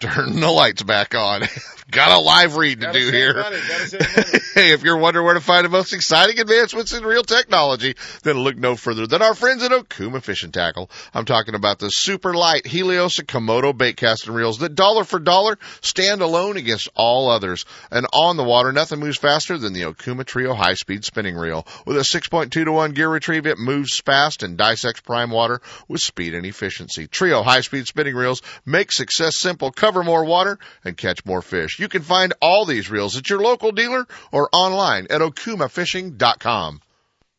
turn the lights back on. Got a live read to do here. hey, if you're wondering where to find the most exciting advancements in reel technology, then look no further than our friends at Okuma Fishing Tackle. I'm talking about the super light Helios and Komodo bait casting reels that dollar for dollar stand alone against all others. And on the water, nothing moves faster than the Okuma Trio high speed spinning reel. With a 6.2 to 1 gear retrieve, it moves fast and dissects prime water with speed and efficiency. Trio high speed spinning reels make success simple, cover more water, and catch more fish. You can find all these reels at your local dealer or online at okumafishing.com.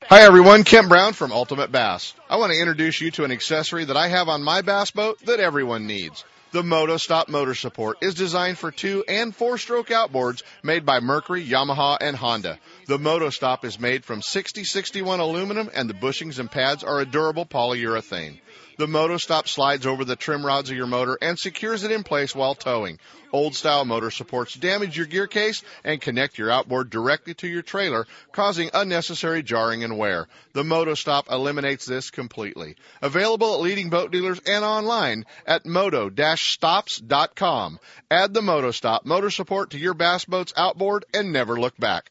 Hi everyone, Kent Brown from Ultimate Bass. I want to introduce you to an accessory that I have on my bass boat that everyone needs. The Moto Stop motor support is designed for two and four stroke outboards made by Mercury, Yamaha, and Honda. The Moto Stop is made from 6061 aluminum and the bushings and pads are a durable polyurethane. The MotoStop slides over the trim rods of your motor and secures it in place while towing. Old style motor supports damage your gear case and connect your outboard directly to your trailer, causing unnecessary jarring and wear. The MotoStop eliminates this completely. Available at leading boat dealers and online at moto-stops.com. Add the MotoStop motor support to your bass boat's outboard and never look back.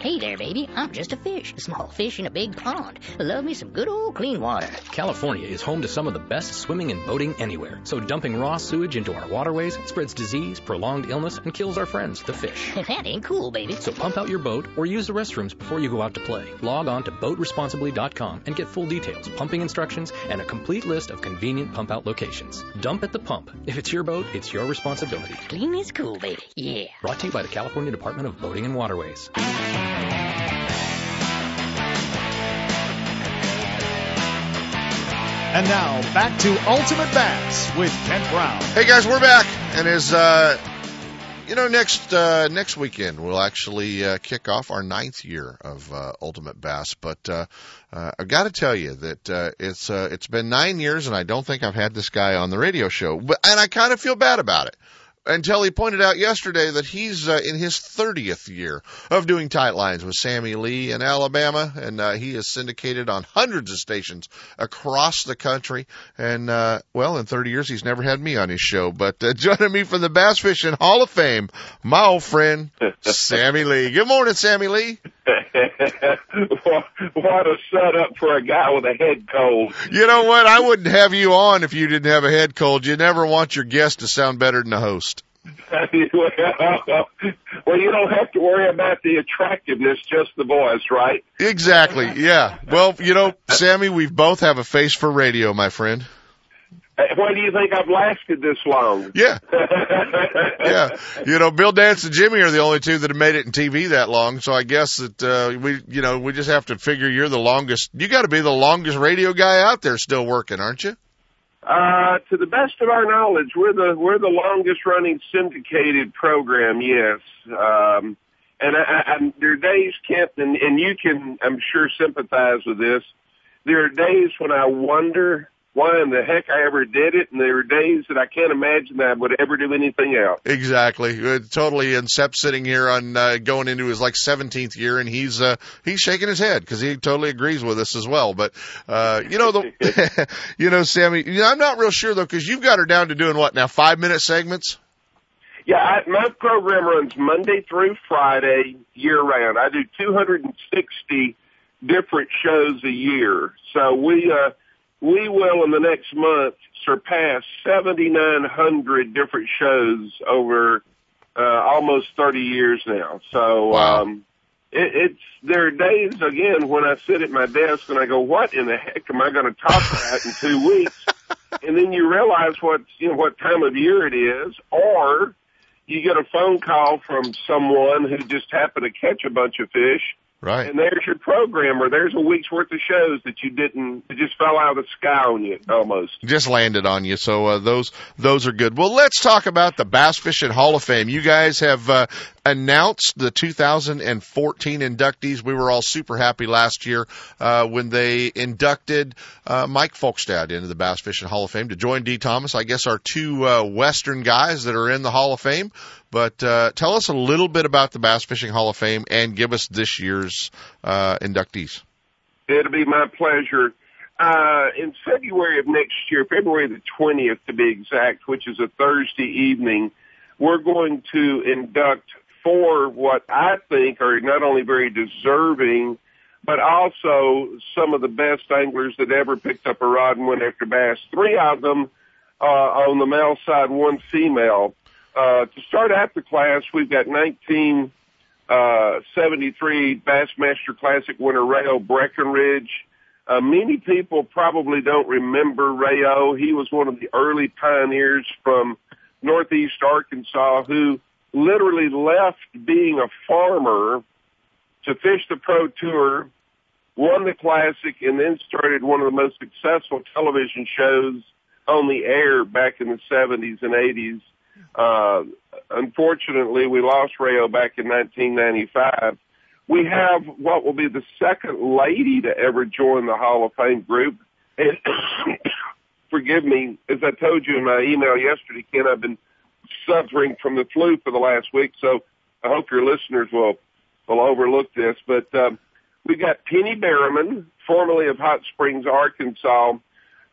Hey there, baby. I'm just a fish, a small fish in a big pond. Love me some good old clean water. California is home to some of the best swimming and boating anywhere. So dumping raw sewage into our waterways spreads disease, prolonged illness, and kills our friends, the fish. that ain't cool, baby. So pump out your boat or use the restrooms before you go out to play. Log on to boatresponsibly.com and get full details, pumping instructions, and a complete list of convenient pump out locations. Dump at the pump. If it's your boat, it's your responsibility. Clean is cool, baby. Yeah. Brought to you by the California Department of Boating and Waterways. And now back to Ultimate Bass with Kent Brown. Hey guys, we're back, and as uh, you know, next uh, next weekend we'll actually uh, kick off our ninth year of uh, Ultimate Bass. But uh, uh, I've got to tell you that it's it's been nine years, and I don't think I've had this guy on the radio show, but and I kind of feel bad about it until he pointed out yesterday that he's uh, in his 30th year of doing tight lines with Sammy Lee in Alabama, and uh, he is syndicated on hundreds of stations across the country. And uh, well, in 30 years, he's never had me on his show. But uh, joining me from the Bass Fishing Hall of Fame, my old friend Sammy Lee. Good morning, Sammy Lee. what a setup for a guy with a head cold. You know what? I wouldn't have you on if you didn't have a head cold. You never want your guest to sound better than the host. well, you don't have to worry about the attractiveness, just the voice, right? Exactly. Yeah. Well, you know, Sammy, we both have a face for radio, my friend. Why do you think I've lasted this long? Yeah. yeah. You know, Bill Dance and Jimmy are the only two that have made it in TV that long. So I guess that, uh, we, you know, we just have to figure you're the longest, you gotta be the longest radio guy out there still working, aren't you? Uh, to the best of our knowledge, we're the, we're the longest running syndicated program, yes. Um, and I, I, there are days, Kent, and, and you can, I'm sure, sympathize with this. There are days when I wonder why in the heck I ever did it, and there are days that I can't imagine that I would ever do anything else. Exactly, uh, totally. And Sep's sitting here on uh, going into his like 17th year, and he's uh, he's shaking his head because he totally agrees with us as well. But uh, you know the, you know Sammy, you know, I'm not real sure though because you've got her down to doing what now? Five minute segments. Yeah, I, my program runs Monday through Friday year round. I do 260 different shows a year, so we. uh we will in the next month surpass 7,900 different shows over uh, almost 30 years now. So wow. um, it, it's there are days again when I sit at my desk and I go, "What in the heck am I going to talk about in two weeks?" and then you realize what you know what time of year it is, or you get a phone call from someone who just happened to catch a bunch of fish Right. And there's your program, or there's a week's worth of shows that you didn't, it just fell out of the sky on you, almost. Just landed on you. So, uh, those, those are good. Well, let's talk about the Bass Fishing Hall of Fame. You guys have, uh, announced the 2014 inductees. We were all super happy last year, uh, when they inducted, uh, Mike Folkestad into the Bass Fishing Hall of Fame to join Dee Thomas. I guess our two, uh, Western guys that are in the Hall of Fame. But uh, tell us a little bit about the Bass Fishing Hall of Fame and give us this year's uh, inductees. It'll be my pleasure. Uh, in February of next year, February the 20th to be exact, which is a Thursday evening, we're going to induct four what I think are not only very deserving, but also some of the best anglers that ever picked up a rod and went after bass. Three of them uh, on the male side, one female. Uh, to start out the class, we've got 1973 uh, Bassmaster Classic winner Rayo Breckenridge. Uh, many people probably don't remember Rayo. He was one of the early pioneers from Northeast Arkansas who literally left being a farmer to fish the pro tour, won the classic, and then started one of the most successful television shows on the air back in the 70s and 80s uh, unfortunately, we lost Rayo back in 1995. We have what will be the second lady to ever join the Hall of Fame group, and, forgive me. As I told you in my email yesterday, Ken, I've been suffering from the flu for the last week, so I hope your listeners will will overlook this. But um, we got Penny Berryman, formerly of Hot Springs, Arkansas,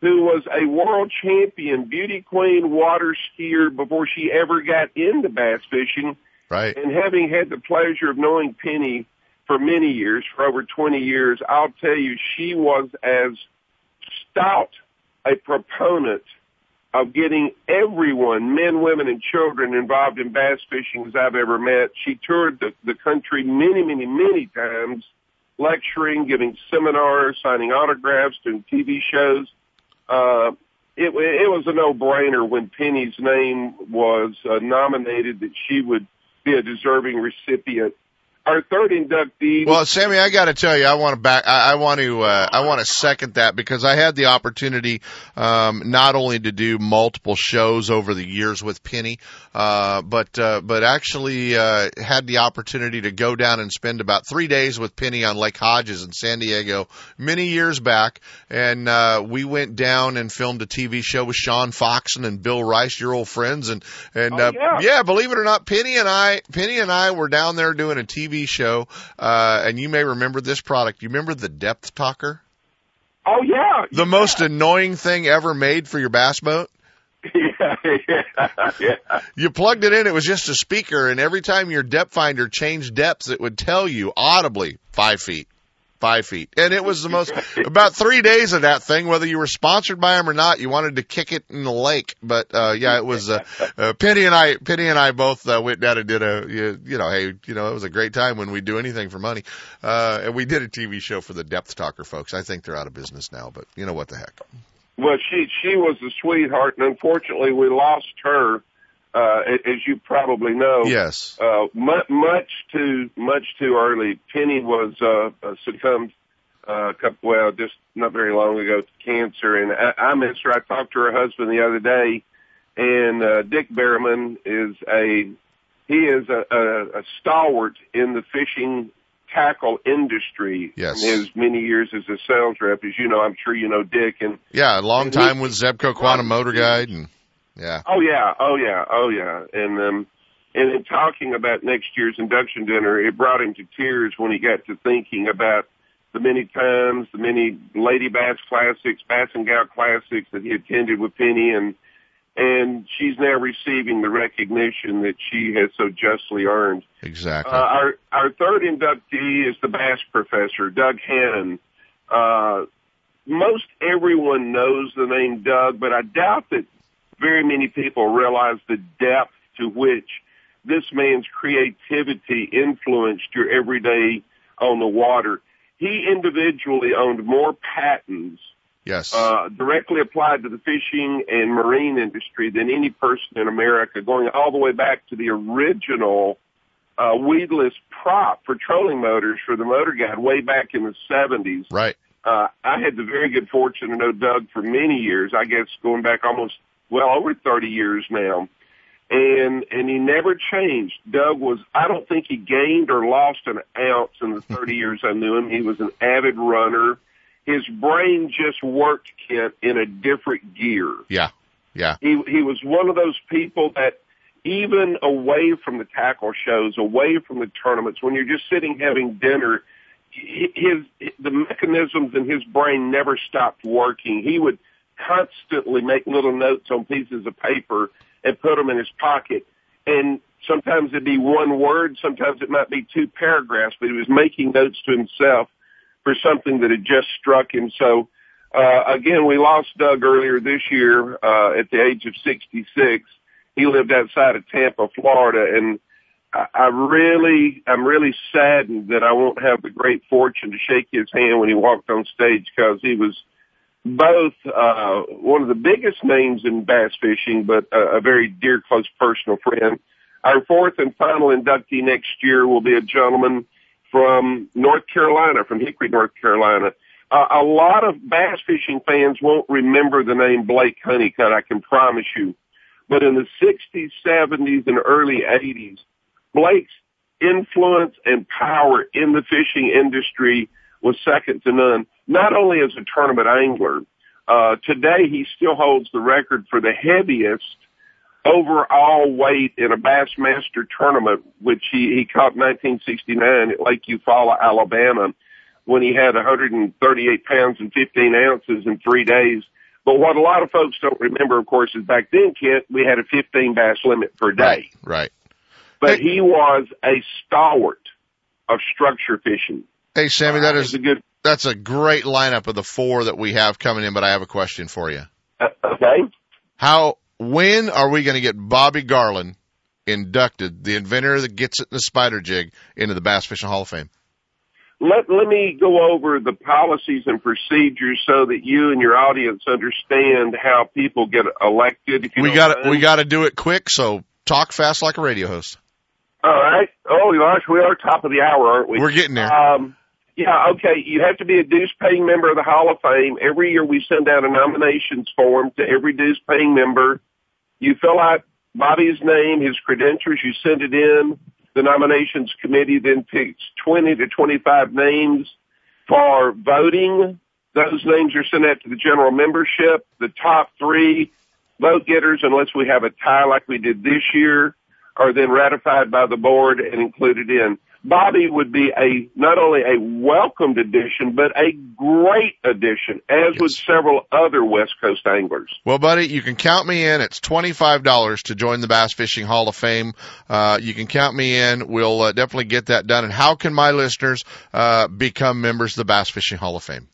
who was a world champion beauty queen water skier before she ever got into bass fishing. Right. And having had the pleasure of knowing Penny for many years, for over 20 years, I'll tell you, she was as stout a proponent of getting everyone, men, women, and children involved in bass fishing as I've ever met. She toured the, the country many, many, many times, lecturing, giving seminars, signing autographs, doing TV shows. Uh, it, it was a no-brainer when Penny's name was uh, nominated that she would be a deserving recipient our third inductee. Well, Sammy, I got to tell you, I want to back. I, I want to. Uh, I want to second that because I had the opportunity um, not only to do multiple shows over the years with Penny, uh, but uh, but actually uh, had the opportunity to go down and spend about three days with Penny on Lake Hodges in San Diego many years back, and uh, we went down and filmed a TV show with Sean Foxen and Bill Rice, your old friends, and and oh, uh, yeah. yeah, believe it or not, Penny and I, Penny and I were down there doing a TV show, uh, and you may remember this product. You remember the Depth Talker? Oh yeah, the yeah. most annoying thing ever made for your bass boat. Yeah, yeah, yeah. You plugged it in, it was just a speaker, and every time your depth finder changed depths, it would tell you audibly five feet, five feet. And it was the most, about three days of that thing, whether you were sponsored by them or not, you wanted to kick it in the lake. But, uh, yeah, it was, uh, uh Penny and I, Penny and I both, uh, went down and did a, you, you know, hey, you know, it was a great time when we do anything for money. Uh, and we did a TV show for the Depth Talker folks. I think they're out of business now, but you know what the heck. Well, she she was a sweetheart, and unfortunately, we lost her, uh, as you probably know. Yes. Uh, much, much too much too early. Penny was uh, uh, succumbed uh, a couple well just not very long ago to cancer, and I, I miss her. I talked to her husband the other day, and uh, Dick Berryman is a he is a, a, a stalwart in the fishing tackle industry yes. in his many years as a sales rep. As you know, I'm sure you know Dick and yeah, a long time he, with Zebco Quantum Motor Guide and yeah. Oh yeah, oh yeah, oh yeah. And um and in talking about next year's induction dinner, it brought him to tears when he got to thinking about the many times, the many Lady Bass Classics, Bass and Gal Classics that he attended with Penny and and she's now receiving the recognition that she has so justly earned. Exactly. Uh, our our third inductee is the Bass Professor, Doug Hannon. Uh, most everyone knows the name Doug, but I doubt that very many people realize the depth to which this man's creativity influenced your everyday on the water. He individually owned more patents Yes. uh, directly applied to the fishing and marine industry than any person in America, going all the way back to the original uh, weedless prop for trolling motors for the Motor Guide way back in the 70s. Right. Uh, I had the very good fortune to know Doug for many years, I guess going back almost, well, over 30 years now. And, and he never changed. Doug was, I don't think he gained or lost an ounce in the 30 years I knew him. He was an avid runner his brain just worked Kent in a different gear. Yeah. Yeah. He he was one of those people that even away from the tackle shows, away from the tournaments, when you're just sitting having dinner, his the mechanisms in his brain never stopped working. He would constantly make little notes on pieces of paper and put them in his pocket. And sometimes it'd be one word, sometimes it might be two paragraphs, but he was making notes to himself for something that had just struck him. So, uh, again, we lost Doug earlier this year, uh, at the age of 66. He lived outside of Tampa, Florida, and I, I really, I'm really saddened that I won't have the great fortune to shake his hand when he walked on stage because he was both, uh, one of the biggest names in bass fishing, but a, a very dear, close personal friend. Our fourth and final inductee next year will be a gentleman from North Carolina, from Hickory, North Carolina. Uh, a lot of bass fishing fans won't remember the name Blake Honeycutt, I can promise you. But in the 60s, 70s, and early 80s, Blake's influence and power in the fishing industry was second to none, not only as a tournament angler, Uh, today he still holds the record for the heaviest overall weight in a Bassmaster tournament, which he, he caught in 1969 at Lake Eufaula, Alabama, when he had 138 pounds and 15 ounces in three days. But what a lot of folks don't remember, of course, is back then, Kent, we had a 15 bass limit per day. Right. But he was a stalwart of structure fishing. Hey, Sammy, that Uh, is a good. that's a great lineup of the four that we have coming in. But I have a question for you. Uh, okay. How when are we going to get Bobby Garland inducted, the inventor that Gitzit in the spider jig, into the Bass Fishing Hall of Fame? Let let me go over the policies and procedures so that you and your audience understand how people get elected. We got we got to do it quick. So talk fast like a radio host. All right. Oh gosh, we are top of the hour, aren't we? We're getting there. Um, yeah, okay. You have to be a dues paying member of the Hall of Fame. Every year we send out a nominations form to every dues paying member. You fill out Bobby's name, his credentials, you send it in. The nominations committee then picks 20 to 25 names for voting. Those names are sent out to the general membership. The top three vote getters, unless we have a tie like we did this year, are then ratified by the board and included in. Bobby would be a not only a welcomed addition, but a great addition, as would several other West Coast anglers. Well, buddy, you can count me in. It's $25 to join the Bass Fishing Hall of Fame. Uh, you can count me in. We'll uh, definitely get that done. And how can my listeners, uh, become members of the Bass Fishing Hall of Fame?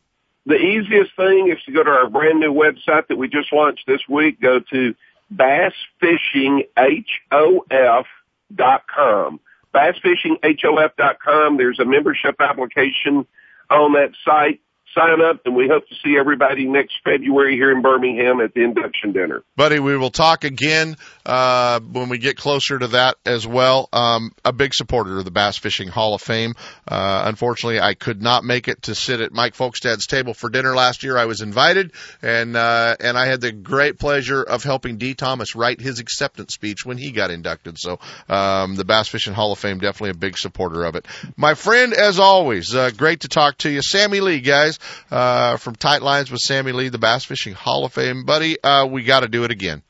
The easiest thing is to go to our brand new website that we just launched this week. Go to bassfishinghof.com. Bassfishinghof.com. There's a membership application on that site. Sign up and we hope to see everybody next February here in Birmingham at the induction dinner. Buddy, we will talk again uh, when we get closer to that as well. Um, a big supporter of the Bass Fishing Hall of Fame. Uh, unfortunately, I could not make it to sit at Mike Folkestad's table for dinner last year. I was invited, and uh, and I had the great pleasure of helping Dee Thomas write his acceptance speech when he got inducted. So um, the Bass Fishing Hall of Fame definitely a big supporter of it. My friend, as always, uh, great to talk to you, Sammy Lee, guys, uh, from Tight Lines with Sammy Lee, the Bass Fishing Hall of Fame, buddy. Uh, we got to do it again.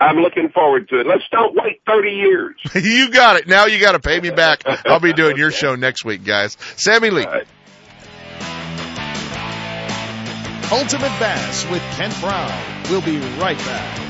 I'm looking forward to it. Let's don't wait 30 years. you got it. Now you got to pay me back. I'll be doing your show next week, guys. Sammy Lee. Ultimate Bass with Kent Brown. We'll be right back.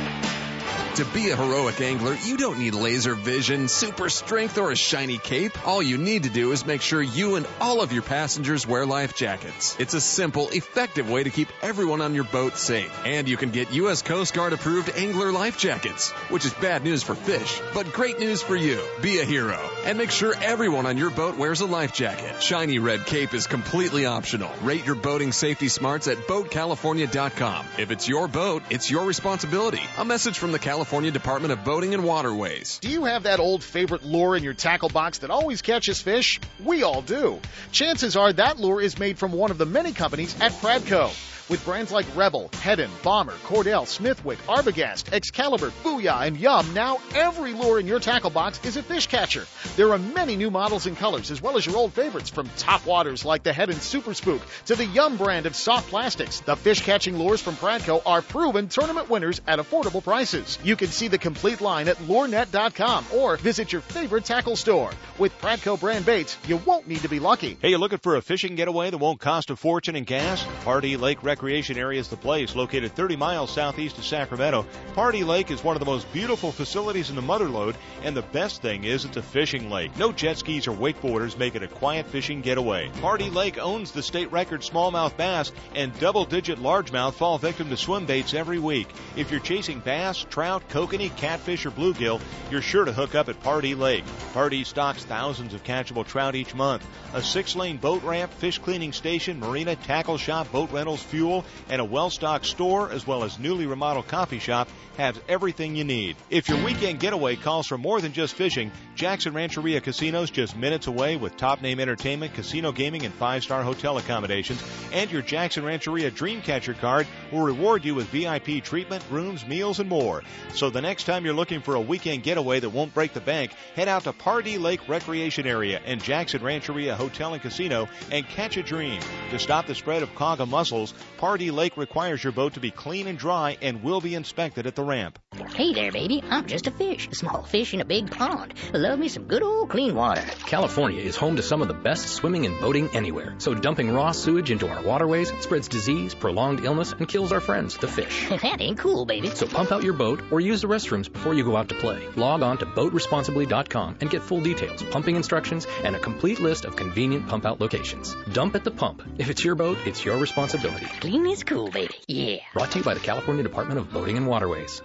To be a heroic angler, you don't need laser vision, super strength, or a shiny cape. All you need to do is make sure you and all of your passengers wear life jackets. It's a simple, effective way to keep everyone on your boat safe. And you can get U.S. Coast Guard approved angler life jackets, which is bad news for fish, but great news for you. Be a hero and make sure everyone on your boat wears a life jacket. Shiny red cape is completely optional. Rate your boating safety smarts at boatcalifornia.com. If it's your boat, it's your responsibility. A message from the California Department of Boating and Waterways. Do you have that old favorite lure in your tackle box that always catches fish? We all do. Chances are that lure is made from one of the many companies at Pradco. With brands like Rebel, Heddon, Bomber, Cordell, Smithwick, Arbogast, Excalibur, Booyah, and Yum, now every lure in your tackle box is a fish catcher. There are many new models and colors, as well as your old favorites from top waters like the Heddon Super Spook to the Yum brand of soft plastics. The fish catching lures from Pradco are proven tournament winners at affordable prices. You can see the complete line at lurenet.com or visit your favorite tackle store. With Pradco brand baits, you won't need to be lucky. Hey, you looking for a fishing getaway that won't cost a fortune in gas? Pardee Lake Recreation Area is the place, located 30 miles southeast of Sacramento. Pardee Lake is one of the most beautiful facilities in the Motherlode, and the best thing is it's a fishing lake. No jet skis or wakeboarders make it a quiet fishing getaway. Pardee Lake owns the state record smallmouth bass and double-digit largemouth fall victim to swim baits every week. If you're chasing bass, trout, kokanee, catfish, or bluegill, you're sure to hook up at Pardee Lake. Pardee stocks thousands of catchable trout each month. A six-lane boat ramp, fish cleaning station, marina, tackle shop, boat rentals, fuel, and a well-stocked store, as well as newly remodeled coffee shop, has everything you need. If your weekend getaway calls for more than just fishing, Jackson Rancheria Casinos just minutes away with top name entertainment, casino gaming, and five-star hotel accommodations. And your Jackson Rancheria Dreamcatcher card will reward you with VIP treatment, rooms, meals, and more. So the next time you're looking for a weekend getaway that won't break the bank, head out to Pardee Lake Recreation Area and Jackson Rancheria Hotel and Casino and catch a dream. To stop the spread of quagga mussels, Pardee Lake requires your boat to be clean and dry and will be inspected at the ramp. Hey there, baby. I'm just a fish, a small fish in a big pond. Love me some good old clean water. California is home to some of the best swimming and boating anywhere. So dumping raw sewage into our waterways spreads disease, prolonged illness, and kills our friends, the fish. that ain't cool, baby. So pump out your boat or use the restrooms before you go out to play. Log on to boatresponsibly.com and get full details, pumping instructions, and a complete list of convenient pump out locations. Dump at the pump. If it's your boat, it's your responsibility. Clean is cool, baby. Yeah. Brought to you by the California Department of Boating and Waterways.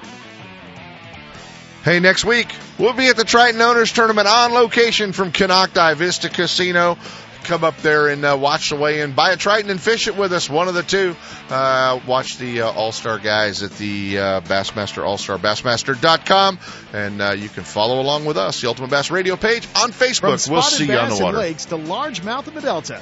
Hey, next week we'll be at the Triton Owners Tournament on location from Konocti Vista Casino. Come up there and uh, watch the weigh in. Buy a Triton and fish it with us. One of the two. Uh, watch the uh, All Star guys at the uh, Bassmaster All Star Bassmaster.com, and uh, you can follow along with us. The Ultimate Bass Radio page on Facebook. From we'll spotted see you on the water. in lakes to largemouth in the Delta.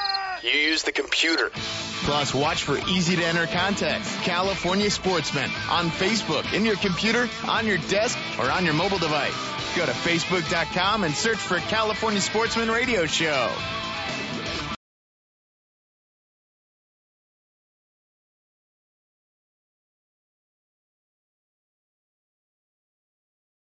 You use the computer. Plus, watch for easy to enter contests. California Sportsman on Facebook, in your computer, on your desk, or on your mobile device. Go to Facebook.com and search for California Sportsman Radio Show.